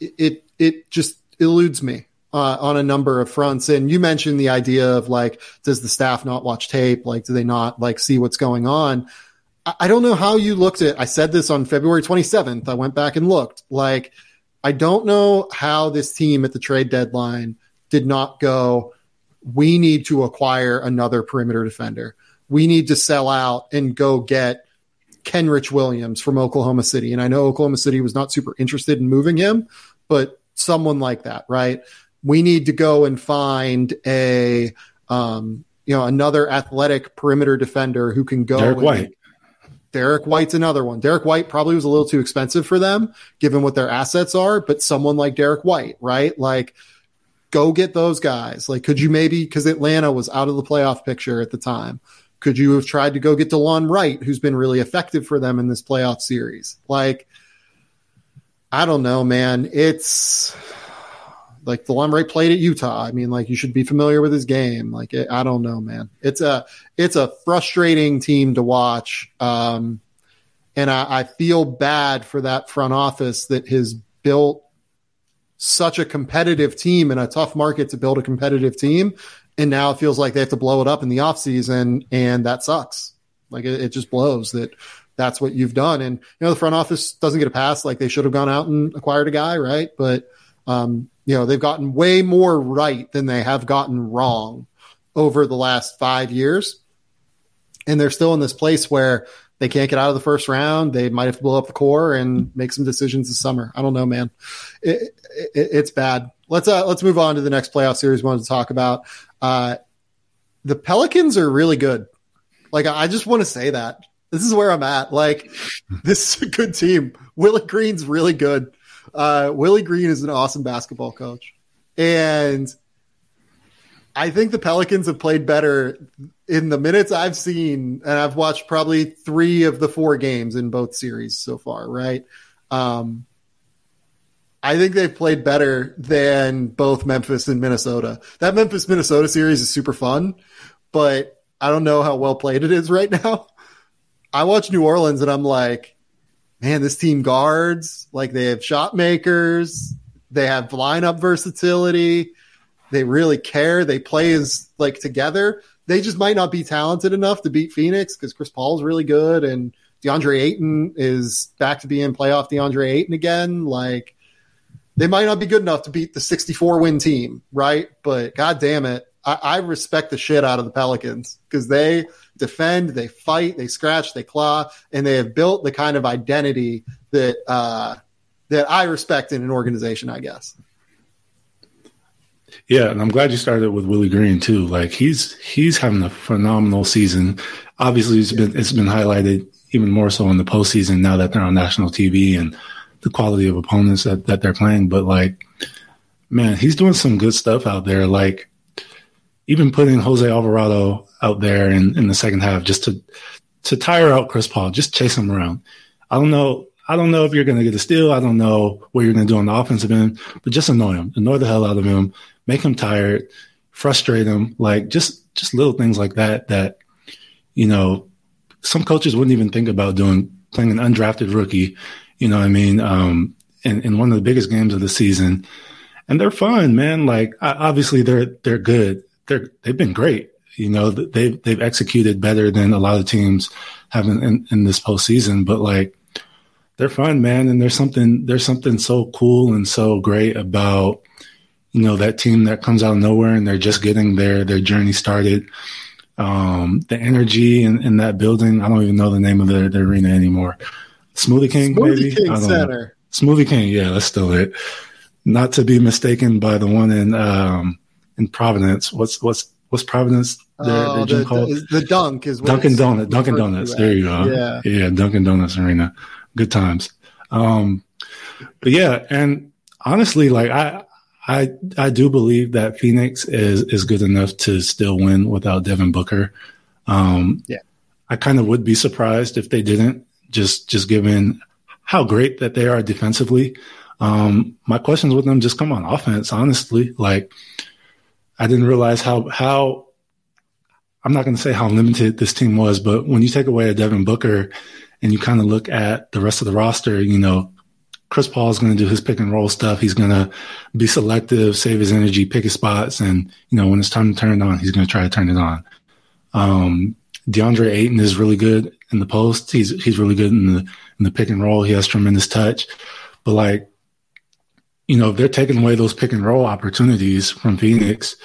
it, it just eludes me uh, on a number of fronts. And you mentioned the idea of like, does the staff not watch tape? Like, do they not like see what's going on? I, I don't know how you looked at. I said this on February 27th. I went back and looked. Like, I don't know how this team at the trade deadline did not go we need to acquire another perimeter defender. We need to sell out and go get Kenrich Williams from Oklahoma City. And I know Oklahoma City was not super interested in moving him, but someone like that, right? We need to go and find a, um, you know, another athletic perimeter defender who can go. Derrick White. Derrick White's another one. Derrick White probably was a little too expensive for them, given what their assets are, but someone like Derrick White, right? Like, go get those guys. Like, could you maybe, because Atlanta was out of the playoff picture at the time, could you have tried to go get DeLon Wright, who's been really effective for them in this playoff series? Like, I don't know, man. It's like DeLon Wright played at Utah. I mean, like you should be familiar with his game. Like, it, I don't know, man. It's a it's a frustrating team to watch. Um, and I, I feel bad for that front office that has built such a competitive team in a tough market to build a competitive team. And now it feels like they have to blow it up in the offseason, and that sucks. Like it, it, just blows that that's what you've done. And, you know, the front office doesn't get a pass. Like they should have gone out and acquired a guy, right? But, um, you know, they've gotten way more right than they have gotten wrong over the last five years. And they're still in this place where they can't get out of the first round. They might have to blow up the core and make some decisions this summer. I don't know, man. It, it, it's bad. Let's uh, let's move on to the next playoff series. We wanted to talk about. Uh, the Pelicans are really good. Like I just want to say that this is where I'm at. Like [laughs] this is a good team. Willie Green's really good. Uh, Willie Green is an awesome basketball coach, and I think the Pelicans have played better in the minutes I've seen, and I've watched probably three of the four games in both series so far, right? Um, I think they've played better than both Memphis and Minnesota. That Memphis Minnesota series is super fun, but I don't know how well played it is right [laughs] now. I watch New Orleans and I'm like, man, this team guards, like they have shot makers, they have lineup versatility, they really care, they play as like together they just might not be talented enough to beat Phoenix because Chris Paul's really good and DeAndre Ayton is back to being playoff DeAndre Ayton again. Like they might not be good enough to beat the 64 win team, right? But god damn it, I, I respect the shit out of the Pelicans because they defend, they fight, they scratch, they claw, and they have built the kind of identity that uh, that I respect in an organization. I guess. Yeah, and I'm glad you started with Willie Green too. Like he's he's having a phenomenal season. Obviously, it's been it's been highlighted even more so in the postseason now that they're on national TV and the quality of opponents that, that they're playing. But like, man, he's doing some good stuff out there. Like even putting Jose Alvarado out there in, in the second half just to to tire out Chris Paul, just chase him around. I don't know. I don't know if you're going to get a steal. I don't know what you're going to do on the offensive end, but just annoy him, annoy the hell out of him, make him tired, frustrate him, like just just little things like that. That you know, some coaches wouldn't even think about doing. Playing an undrafted rookie, you know, what I mean, um, in, in one of the biggest games of the season, and they're fun, man. Like obviously they're they're good. They're they've been great. You know, they've they've executed better than a lot of teams have in, in, in this postseason. But like, they're fun, man. And there's something there's something so cool and so great about you know that team that comes out of nowhere and they're just getting their their journey started. Um, the energy in, in that building. I don't even know the name of the, the arena anymore. Smoothie King, Smoothie maybe. King Center. Know. Smoothie King, yeah, that's still it. Not to be mistaken by the one in um, in Providence. What's what's what's Providence? Their, Oh, their gym the, called the, dunk is what Dunkin' Donut. Dunkin' Donuts. There you go. Yeah. yeah, Dunkin' Donuts arena. Good times. Um, but yeah, and honestly, like I, I, I do believe that Phoenix is is good enough to still win without Devin Booker. Um, Yeah. I kind of would be surprised if they didn't. Just just given how great that they are defensively. Um, my questions with them just come on offense. Honestly, like I didn't realize how how I'm not going to say how limited this team was, but when you take away a Devin Booker and you kind of look at the rest of the roster, you know, Chris Paul is going to do his pick and roll stuff. He's going to be selective, save his energy, pick his spots, and you know when it's time to turn it on, he's going to try to turn it on. Um, DeAndre Ayton is really good in the post. He's he's really good in the in the pick and roll. He has tremendous touch, but like, you know, if they're taking away those pick and roll opportunities from Phoenix,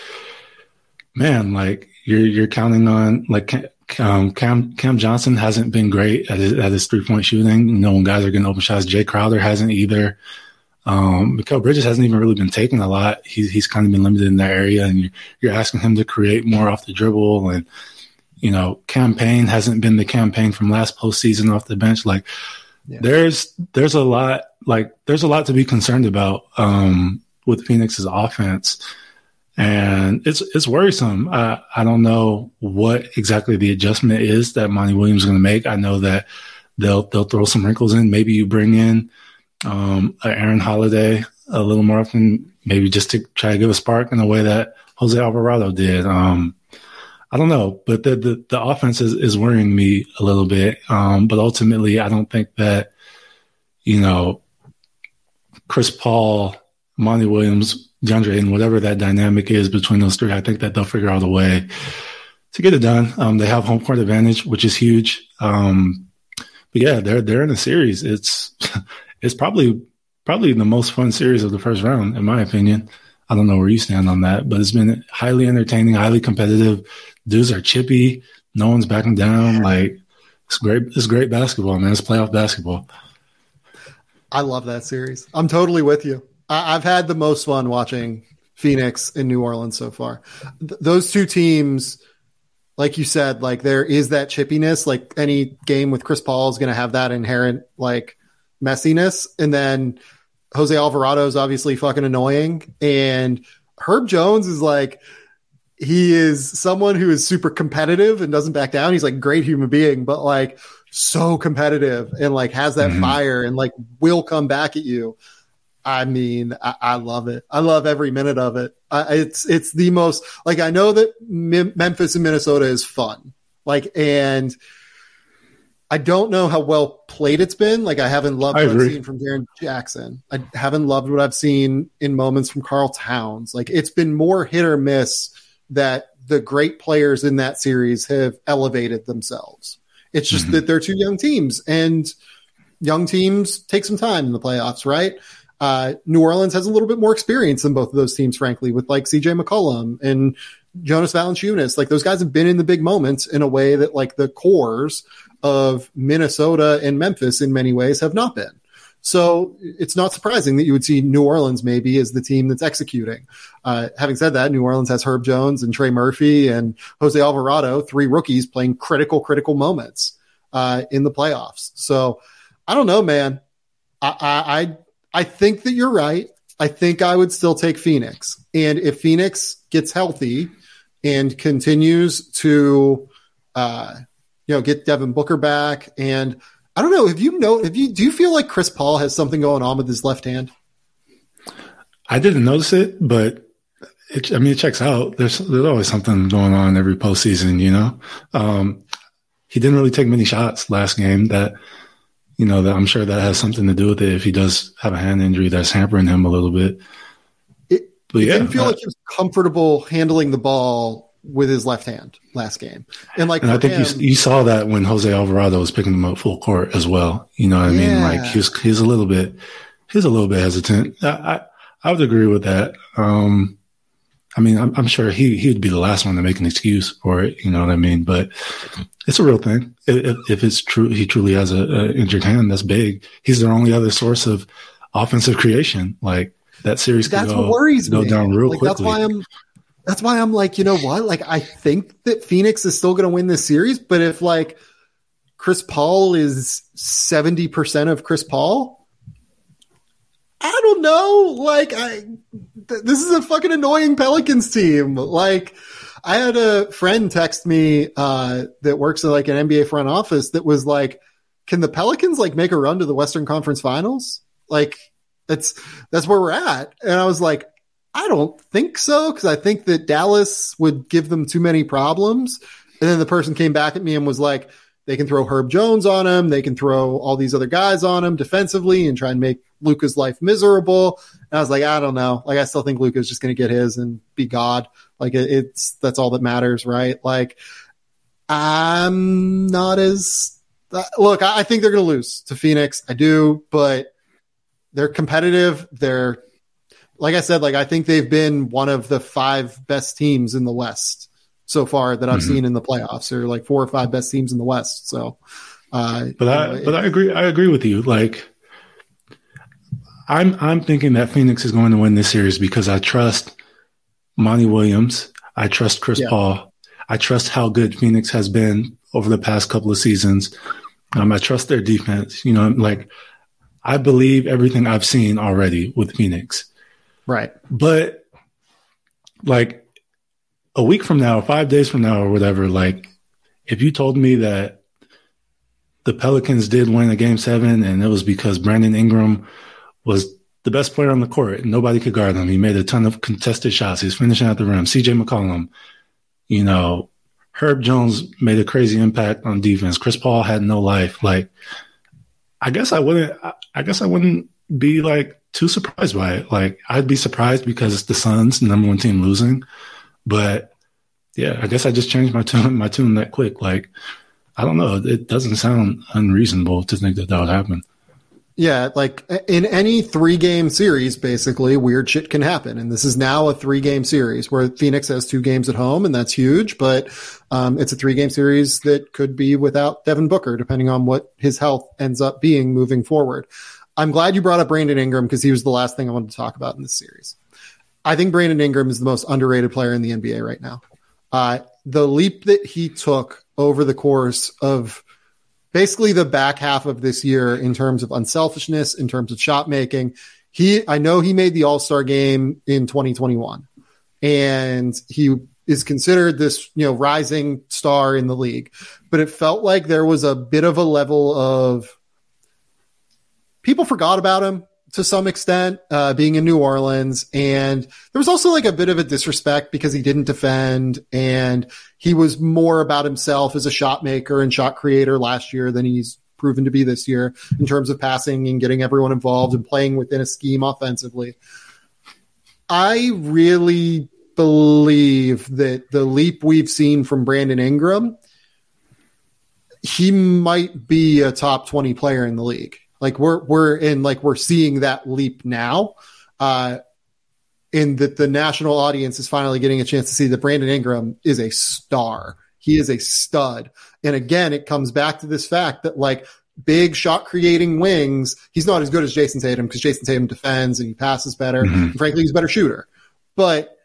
man, like you're you're counting on like um, Cam Cam Johnson hasn't been great at his, at his three point shooting. You know, when guys are getting open shots, Jae Crowder hasn't either. Um, Mikal Bridges hasn't even really been taking a lot. He's he's kind of been limited in that area, and you're, you're asking him to create more off the dribble. And you know, Cam Payne hasn't been the Cam Payne from last postseason off the bench. Like, Yeah. there's there's a lot like there's a lot to be concerned about um, with Phoenix's offense and it's it's worrisome. I I don't know what exactly the adjustment is that Monty Williams is going to make. I know that they'll they'll throw some wrinkles in. Maybe you bring in um, Aaron Holiday a little more often, maybe just to try to give a spark in the way that Jose Alvarado did. Um, I don't know, but the the, the offense is, is worrying me a little bit. Um, but ultimately, I don't think that you know Chris Paul, Monty Williams, DeAndre Ayton, whatever that dynamic is between those three, I think that they'll figure out a way to get it done. Um, they have home court advantage, which is huge. Um, but yeah, they're they're in a series. It's [laughs] it's probably probably the most fun series of the first round, in my opinion. I don't know where you stand on that, but it's been highly entertaining, highly competitive. Dudes are chippy. No one's backing down. Like it's great. It's great basketball, man. It's playoff basketball. I love that series. I'm totally with you. I- I've had the most fun watching Phoenix and New Orleans so far. Th- those two teams, like you said, like there is that chippiness. Like any game with Chris Paul is going to have that inherent like messiness, and then Jose Alvarado is obviously fucking annoying, and Herb Jones is like he is someone who is super competitive and doesn't back down. He's like great human being, but like so competitive and like has that Mhm. fire and like will come back at you. I mean, I, I love it. I love every minute of it. I, it's it's the most like I know that Mem- Memphis and Minnesota is fun. Like and I don't know how well played it's been. Like I haven't loved I what I've seen from Jaren Jackson. I haven't loved what I've seen in moments from Karl Towns. Like it's been more hit or miss that the great players in that series have elevated themselves. It's just mm-hmm. that they're two young teams, and young teams take some time in the playoffs, right? Uh, New Orleans has a little bit more experience than both of those teams, frankly, with like CJ McCollum and Jonas Valanciunas. Like those guys have been in the big moments in a way that like the cores of Minnesota and Memphis in many ways have not been. So it's not surprising that you would see New Orleans maybe as the team that's executing. Uh, having said that, New Orleans has Herb Jones and Trey Murphy and Jose Alvarado, three rookies playing critical, critical moments uh, in the playoffs. So I don't know, man. I, I I think that you're right. I think I would still take Phoenix, and if Phoenix gets healthy and continues to, uh, you know, get Devin Booker back and I don't know. Have you know? Have you do you feel like Chris Paul has something going on with his left hand? I didn't notice it, but it, I mean, it checks out. There's there's always something going on every postseason, you know. Um, he didn't really take many shots last game. That you know that I'm sure that has something to do with it. If he does have a hand injury that's hampering him a little bit. It, but yeah, didn't feel uh, like he was comfortable handling the ball with his left hand last game. And like, and I think him, you, you, saw that when Jose Alvarado was picking him up full court as well. You know what yeah. I mean? Like he was, he's a little bit, he's a little bit hesitant. I, I, I would agree with that. Um, I mean, I'm, I'm, sure he, he would be the last one to make an excuse for it. You know what I mean? But it's a real thing. If, if it's true, he truly has a, a injured hand. That's big. He's their only other source of offensive creation. Like that series. That's go, what worries go me. down real like, quickly. That's why I'm, that's why I'm like, you know what? Like, I think that Phoenix is still going to win this series, but if like Chris Paul is 70% of Chris Paul, I don't know. Like, I, th- this is a fucking annoying Pelicans team. Like, I had a friend text me, uh, that works in like an NBA front office that was like, can the Pelicans like make a run to the Western Conference finals? Like, that's, that's where we're at. And I was like, I don't think so because I think that Dallas would give them too many problems. And then the person came back at me and was like, they can throw Herb Jones on him. They can throw all these other guys on him defensively and try and make Luka's life miserable. And I was like, I don't know. Like, I still think Luka's just going to get his and be God. Like, it's that's all that matters, right? Like, I'm not as uh, look. I think they're going to lose to Phoenix. I do, but they're competitive. They're like I said, like I think they've been one of the five best teams in the West so far that I've mm-hmm. seen in the playoffs, or like four or five best teams in the West. So, uh, but I, know, but I agree. I agree with you. Like, I'm, I'm thinking that Phoenix is going to win this series because I trust Monty Williams. I trust Chris yeah. Paul. I trust how good Phoenix has been over the past couple of seasons. Um, I trust their defense. You know, like I believe everything I've seen already with Phoenix. Right. But like a week from now, five days from now, or whatever, like if you told me that the Pelicans did win a game seven and it was because Brandon Ingram was the best player on the court and nobody could guard him. He made a ton of contested shots. He's finishing at the rim. CJ McCollum, you know, Herb Jones made a crazy impact on defense. Chris Paul had no life. Like, I guess I wouldn't, I guess I wouldn't be like too surprised by it. Like I'd be surprised because it's the Suns, number one team losing. But yeah, I guess I just changed my tune my tune that quick. Like I don't know, it doesn't sound unreasonable to think that that would happen. Yeah, like in any three game series, basically, weird shit can happen. And this is now a three game series where Phoenix has two games at home, and that's huge. But um, it's a three game series that could be without Devin Booker, depending on what his health ends up being moving forward. I'm glad you brought up Brandon Ingram because he was the last thing I wanted to talk about in this series. I think Brandon Ingram is the most underrated player in the NBA right now. Uh, the leap that he took over the course of basically the back half of this year in terms of unselfishness, in terms of shot making. He, I know he made the All Star game in 2021, and he is considered this you know rising star in the league. But it felt like there was a bit of a level of people forgot about him to some extent, uh, being in New Orleans. And there was also like a bit of a disrespect because he didn't defend and he was more about himself as a shot maker and shot creator last year than he's proven to be this year in terms of passing and getting everyone involved and playing within a scheme offensively. I really believe that the leap we've seen from Brandon Ingram, he might be a top 20 player in the league. Like we're we're in like we're seeing that leap now. Uh in that the national audience is finally getting a chance to see that Brandon Ingram is a star. He is a stud. And again, it comes back to this fact that like big shot creating wings, he's not as good as Jayson Tatum because Jayson Tatum defends and he passes better. Mm-hmm. frankly, he's a better shooter. But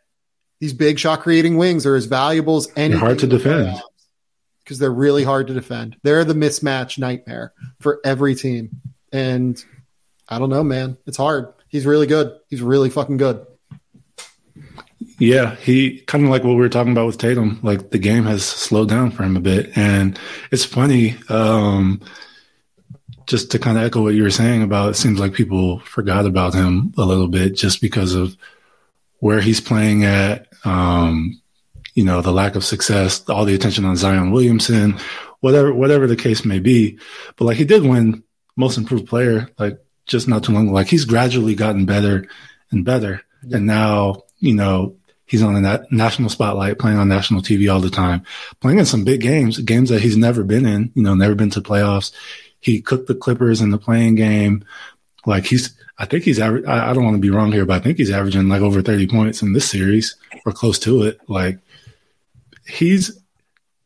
these big shot creating wings are as valuable as any. Hard to defend because they're really hard to defend. They're the mismatch nightmare for every team. And I don't know, man. It's hard. He's really good. He's really fucking good. Yeah, he kind of like what we were talking about with Tatum. Like the game has slowed down for him a bit, and it's funny. Um, just to kind of echo what you were saying about, it seems like people forgot about him a little bit just because of where he's playing at. Um, you know, the lack of success, all the attention on Zion Williamson, whatever, whatever the case may be. But like he did win most improved player, like just not too long ago. Like he's gradually gotten better and better. Yeah. And now, you know, he's on the national spotlight, playing on national TV all the time, playing in some big games, games that he's never been in, you know, never been to playoffs. He cooked the Clippers in the play-in game. Like he's, I think he's average. I, I don't want to be wrong here, but I think he's averaging like over 30 points in this series or close to it. Like he's,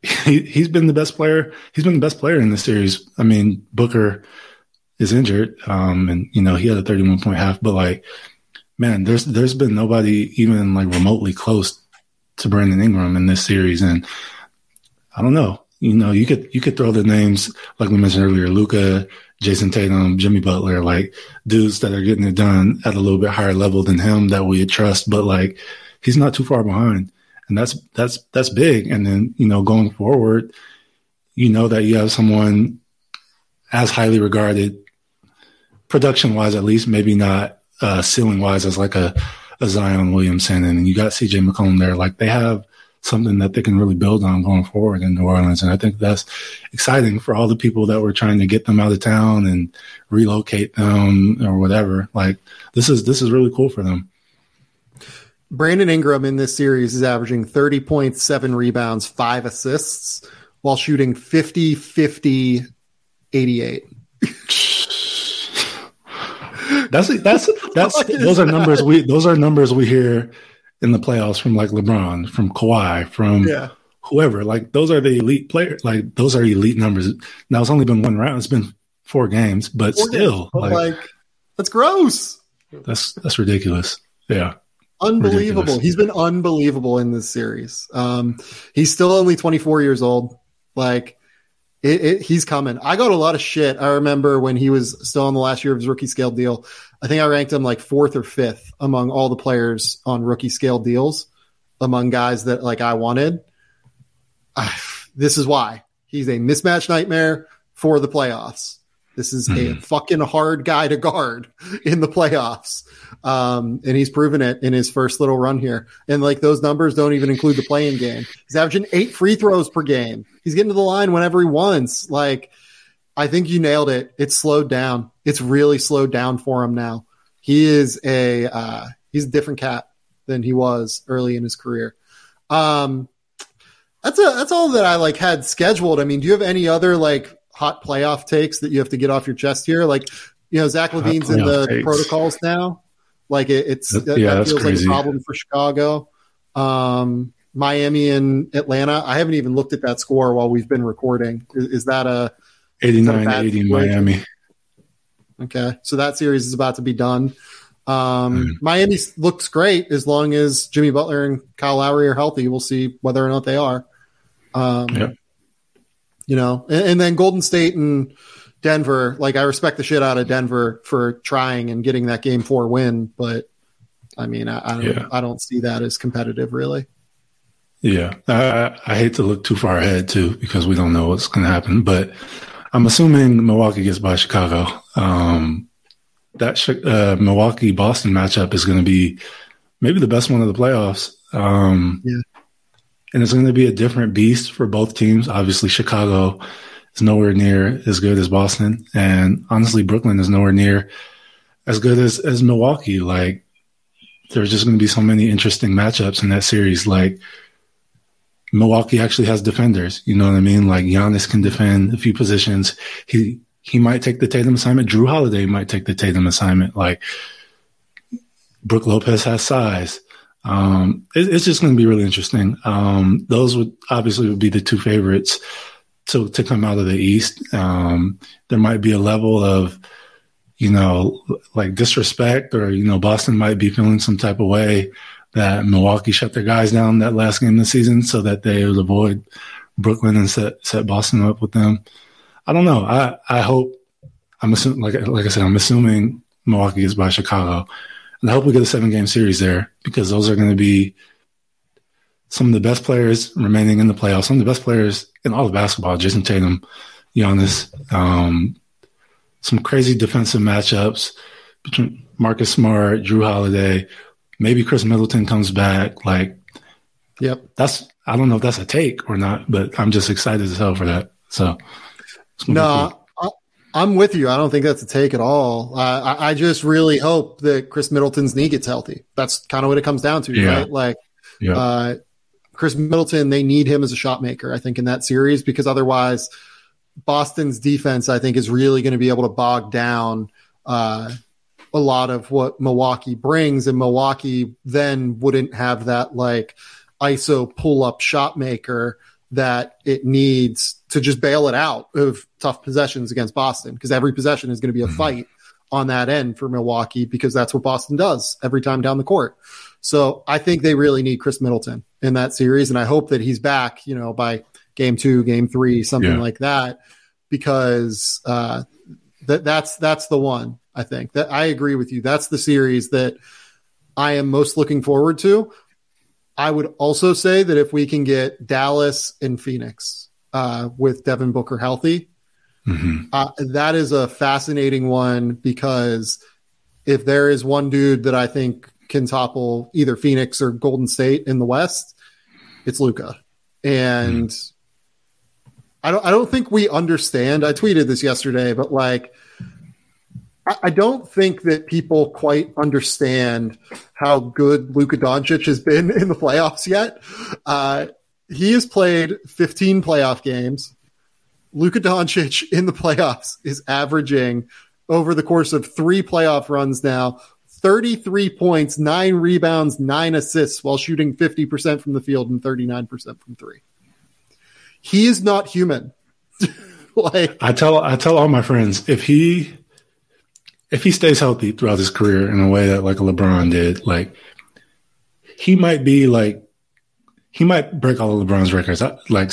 he, he's been the best player. He's been the best player in this series. I mean, Booker, is injured. Um, and you know, he had a 31 point half, but like, man, there's, there's been nobody even like remotely close to Brandon Ingram in this series. And I don't know, you know, you could, you could throw the names, like we mentioned earlier, Luka, Jayson Tatum, Jimmy Butler, like dudes that are getting it done at a little bit higher level than him that we trust, but like, he's not too far behind. And that's, that's, that's big. And then, you know, going forward, you know that you have someone as highly regarded production wise, at least, maybe not uh, ceiling wise as like a, a Zion Williamson. And you got CJ McCollum there. Like they have something that they can really build on going forward in New Orleans. And I think that's exciting for all the people that were trying to get them out of town and relocate them or whatever. Like this is, this is really cool for them. Brandon Ingram in this series is averaging 30 points, seven rebounds, five assists while shooting 50, 50, 88. [laughs] That's that's [laughs] that's those are numbers we those are numbers we hear in the playoffs from like LeBron, from Kawhi, from yeah. whoever. Like those are the elite players. Like those are elite numbers. Now it's only been one round. It's been four games, but four still, games, like, like that's gross. That's that's ridiculous. Yeah. Unbelievable. Ridiculous. He's been unbelievable in this series. Um, he's still only 24 years old. Like it, it, he's coming. I got a lot of shit. I remember when he was still on the last year of his rookie scale deal. I think I ranked him like fourth or fifth among all the players on rookie scale deals among guys that like I wanted. Uh, [sighs] this is why he's a mismatch nightmare for the playoffs. This is mm-hmm. a fucking hard guy to guard [laughs] in the playoffs. Um, and he's proven it in his first little run here. And like those numbers don't even include the play-in game. He's averaging eight free throws per game. He's getting to the line whenever he wants. Like, I think you nailed it. It's slowed down. It's really slowed down for him now. He is a, uh, he's a different cat than he was early in his career. Um, that's a, that's all that I like had scheduled. I mean, do you have any other like hot playoff takes that you have to get off your chest here? Like, you know, Zach LaVine's in the protocols now. Like it, it's that, yeah, that feels crazy. like a problem for Chicago. Um, Miami and Atlanta. I haven't even looked at that score while we've been recording. Is, is that a 89 that a 80 Miami? Okay. So that series is about to be done. Um, mm. Miami looks great as long as Jimmy Butler and Kyle Lowry are healthy. We'll see whether or not they are. Um, yep. You know, and, and then Golden State and Denver, like I respect the shit out of Denver for trying and getting that game four win, but I mean, I, I don't, yeah. I don't see that as competitive, really. Yeah, I, I hate to look too far ahead too because we don't know what's going to happen, but I'm assuming Milwaukee gets by Chicago. Um, that uh, Milwaukee Boston matchup is going to be maybe the best one of the playoffs. Um, yeah. And it's going to be a different beast for both teams. Obviously, Chicago is nowhere near as good as Boston. And honestly, Brooklyn is nowhere near as good as, as Milwaukee. Like, there's just going to be so many interesting matchups in that series. Like Milwaukee actually has defenders. You know what I mean? Like Giannis can defend a few positions. He he might take the Tatum assignment. Jrue Holiday might take the Tatum assignment. Like Brook Lopez has size. Um, it, it's just going to be really interesting. Um, those would obviously would be the two favorites to to come out of the East. Um, there might be a level of you know, like disrespect or, you know, Boston might be feeling some type of way that Milwaukee shut their guys down that last game of the season so that they would avoid Brooklyn and set, set Boston up with them. I don't know. I, I hope I'm assuming, like, like I said, I'm assuming Milwaukee gets by Chicago and I hope we get a seven game series there because those are going to be some of the best players remaining in the playoffs, some of the best players in all of basketball, Jayson Tatum, Giannis, um, some crazy defensive matchups between Marcus Smart, Jrue Holiday, maybe Khris Middleton comes back. Like, yep, that's I don't know if that's a take or not, but I'm just excited as hell for that. So, no, cool. I'm with you. I don't think that's a take at all. Uh, I, I, just really hope that Khris Middleton's knee gets healthy. That's kind of what it comes down to, yeah. right? Like, yeah. uh, Khris Middleton, they need him as a shot maker, I think, in that series because otherwise Boston's defense, I think, is really going to be able to bog down uh, a lot of what Milwaukee brings, and Milwaukee then wouldn't have that like ISO pull up shot maker that it needs to just bail it out of tough possessions against Boston because every possession is going to be a mm-hmm. fight on that end for Milwaukee because that's what Boston does every time down the court. So I think they really need Khris Middleton in that series, and I hope that he's back, you know, by game two, game three, something yeah. like that, because uh, that that's that's the one. I think that I agree with you. That's the series that I am most looking forward to. I would also say that if we can get Dallas and Phoenix uh, with Devin Booker healthy, mm-hmm. uh, that is a fascinating one because if there is one dude that I think can topple either Phoenix or Golden State in the West, it's Luka. And mm-hmm. I don't I don't think we understand. I tweeted this yesterday, but like I, I don't think that people quite understand how good Luka Doncic has been [laughs] in the playoffs yet. Uh, he has played 15 playoff games. Luka Doncic in the playoffs is averaging over the course of three playoff runs now 33 points, nine rebounds, nine assists while shooting 50% from the field and 39% from three he is not human. [laughs] like I tell I tell all my friends if he if he stays healthy throughout his career in a way that like LeBron did, like he might be like he might break all of LeBron's records. Like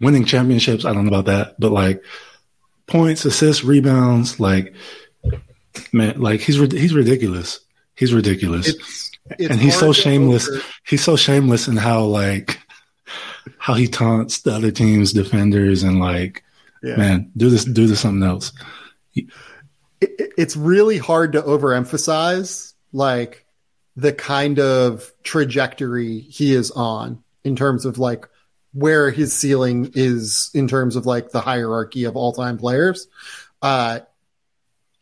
winning championships, I don't know about that, but like points, assists, rebounds, like man, like he's he's ridiculous. He's ridiculous. It's, it's and he's so shameless. Over. He's so shameless in how like how he taunts the other team's defenders and like, yeah. man, do this, do this something else. It, it's really hard to overemphasize like the kind of trajectory he is on in terms of like where his ceiling is in terms of like the hierarchy of all time players. Uh,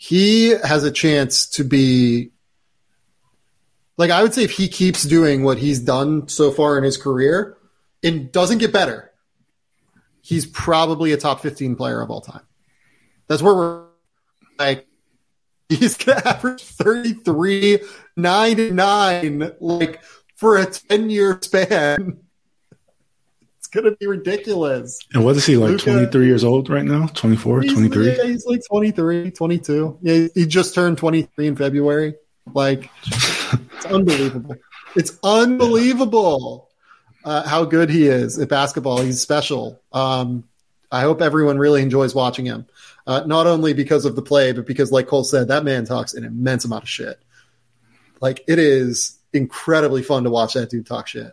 he has a chance to be like I would say if he keeps doing what he's done so far in his career, and doesn't get better, he's probably a top 15 player of all time. That's where we're like, he's to average 33, 9 9, like for a 10 year span. It's going to be ridiculous. And what is he, like Luka, 23 years old right now? 24, 23? Yeah, he's like 23, 22. Yeah, he just turned 23 in February. Like, it's unbelievable. It's unbelievable uh, how good he is at basketball. He's special. Um, I hope everyone really enjoys watching him, uh, not only because of the play, but because, like Cole said, that man talks an immense amount of shit. Like it is incredibly fun to watch that dude talk shit.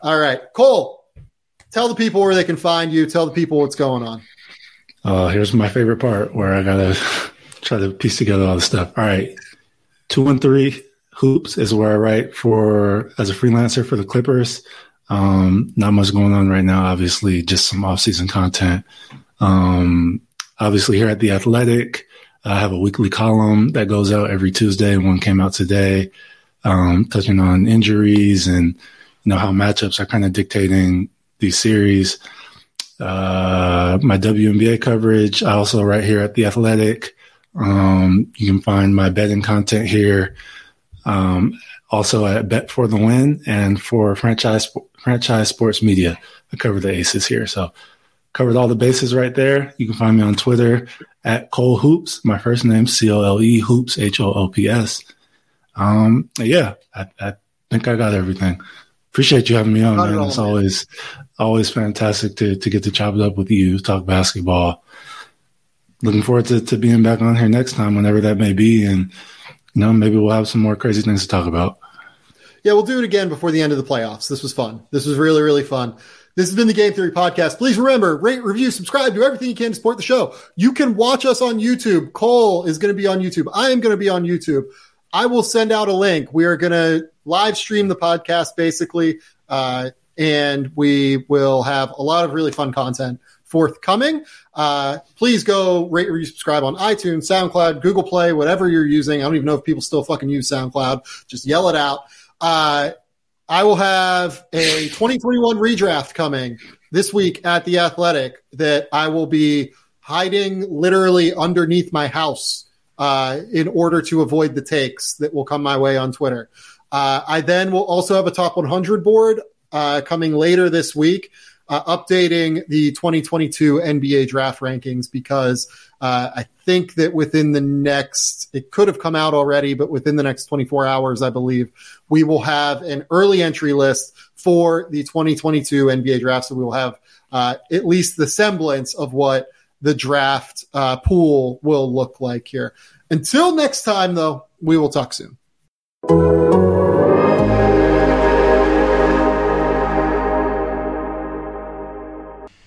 All right, Cole, tell the people where they can find you. Tell the people what's going on. Uh, here's my favorite part where I gotta [laughs] try to piece together all the stuff. All right, two and three hoops is where I write for as a freelancer for the Clippers. Um, not much going on right now. Obviously, just some off-season content. Um, obviously, here at the Athletic, I have a weekly column that goes out every Tuesday. One came out today. um, touching on injuries and you know how matchups are kind of dictating these series. Uh, my WNBA coverage. I also write here at the Athletic. Um, you can find my betting content here. Um, also at Bet for the Win and for franchise franchise sports media. I cover the aces here. So covered all the bases right there. You can find me on Twitter at Cole Hoops. My first name C O L E Hoops H O O P S. Um, yeah, I, I, think I got everything. Appreciate you having me on, man. It's always always fantastic to to get to chop it up with you, talk basketball. Looking forward to, to being back on here next time, whenever that may be, and you know maybe we'll have some more crazy things to talk about. Yeah, we'll do it again before the end of the playoffs. This was fun. This was really really fun. This has been the Game Theory Podcast. Please remember, rate, review, subscribe, do everything you can to support the show. You can watch us on YouTube. Cole is going to be on YouTube. I am going to be on YouTube. I will send out a link. We are going to live stream the podcast basically, uh, and we will have a lot of really fun content forthcoming. Uh, please go rate, review, subscribe on iTunes, SoundCloud, Google Play, whatever you're using. I don't even know if people still fucking use SoundCloud. Just yell it out. Uh, I will have a 2021 redraft coming this week at the Athletic that I will be hiding literally underneath my house uh, in order to avoid the takes that will come my way on Twitter. Uh, I then will also have a top 100 board uh, coming later this week, uh, updating the 2022 NBA draft rankings because uh, I think that within the next, it could have come out already, but within the next 24 hours, I believe we will have an early entry list for the 2022 NBA draft. So we will have uh, at least the semblance of what the draft uh, pool will look like here. Until next time, though, we will talk soon.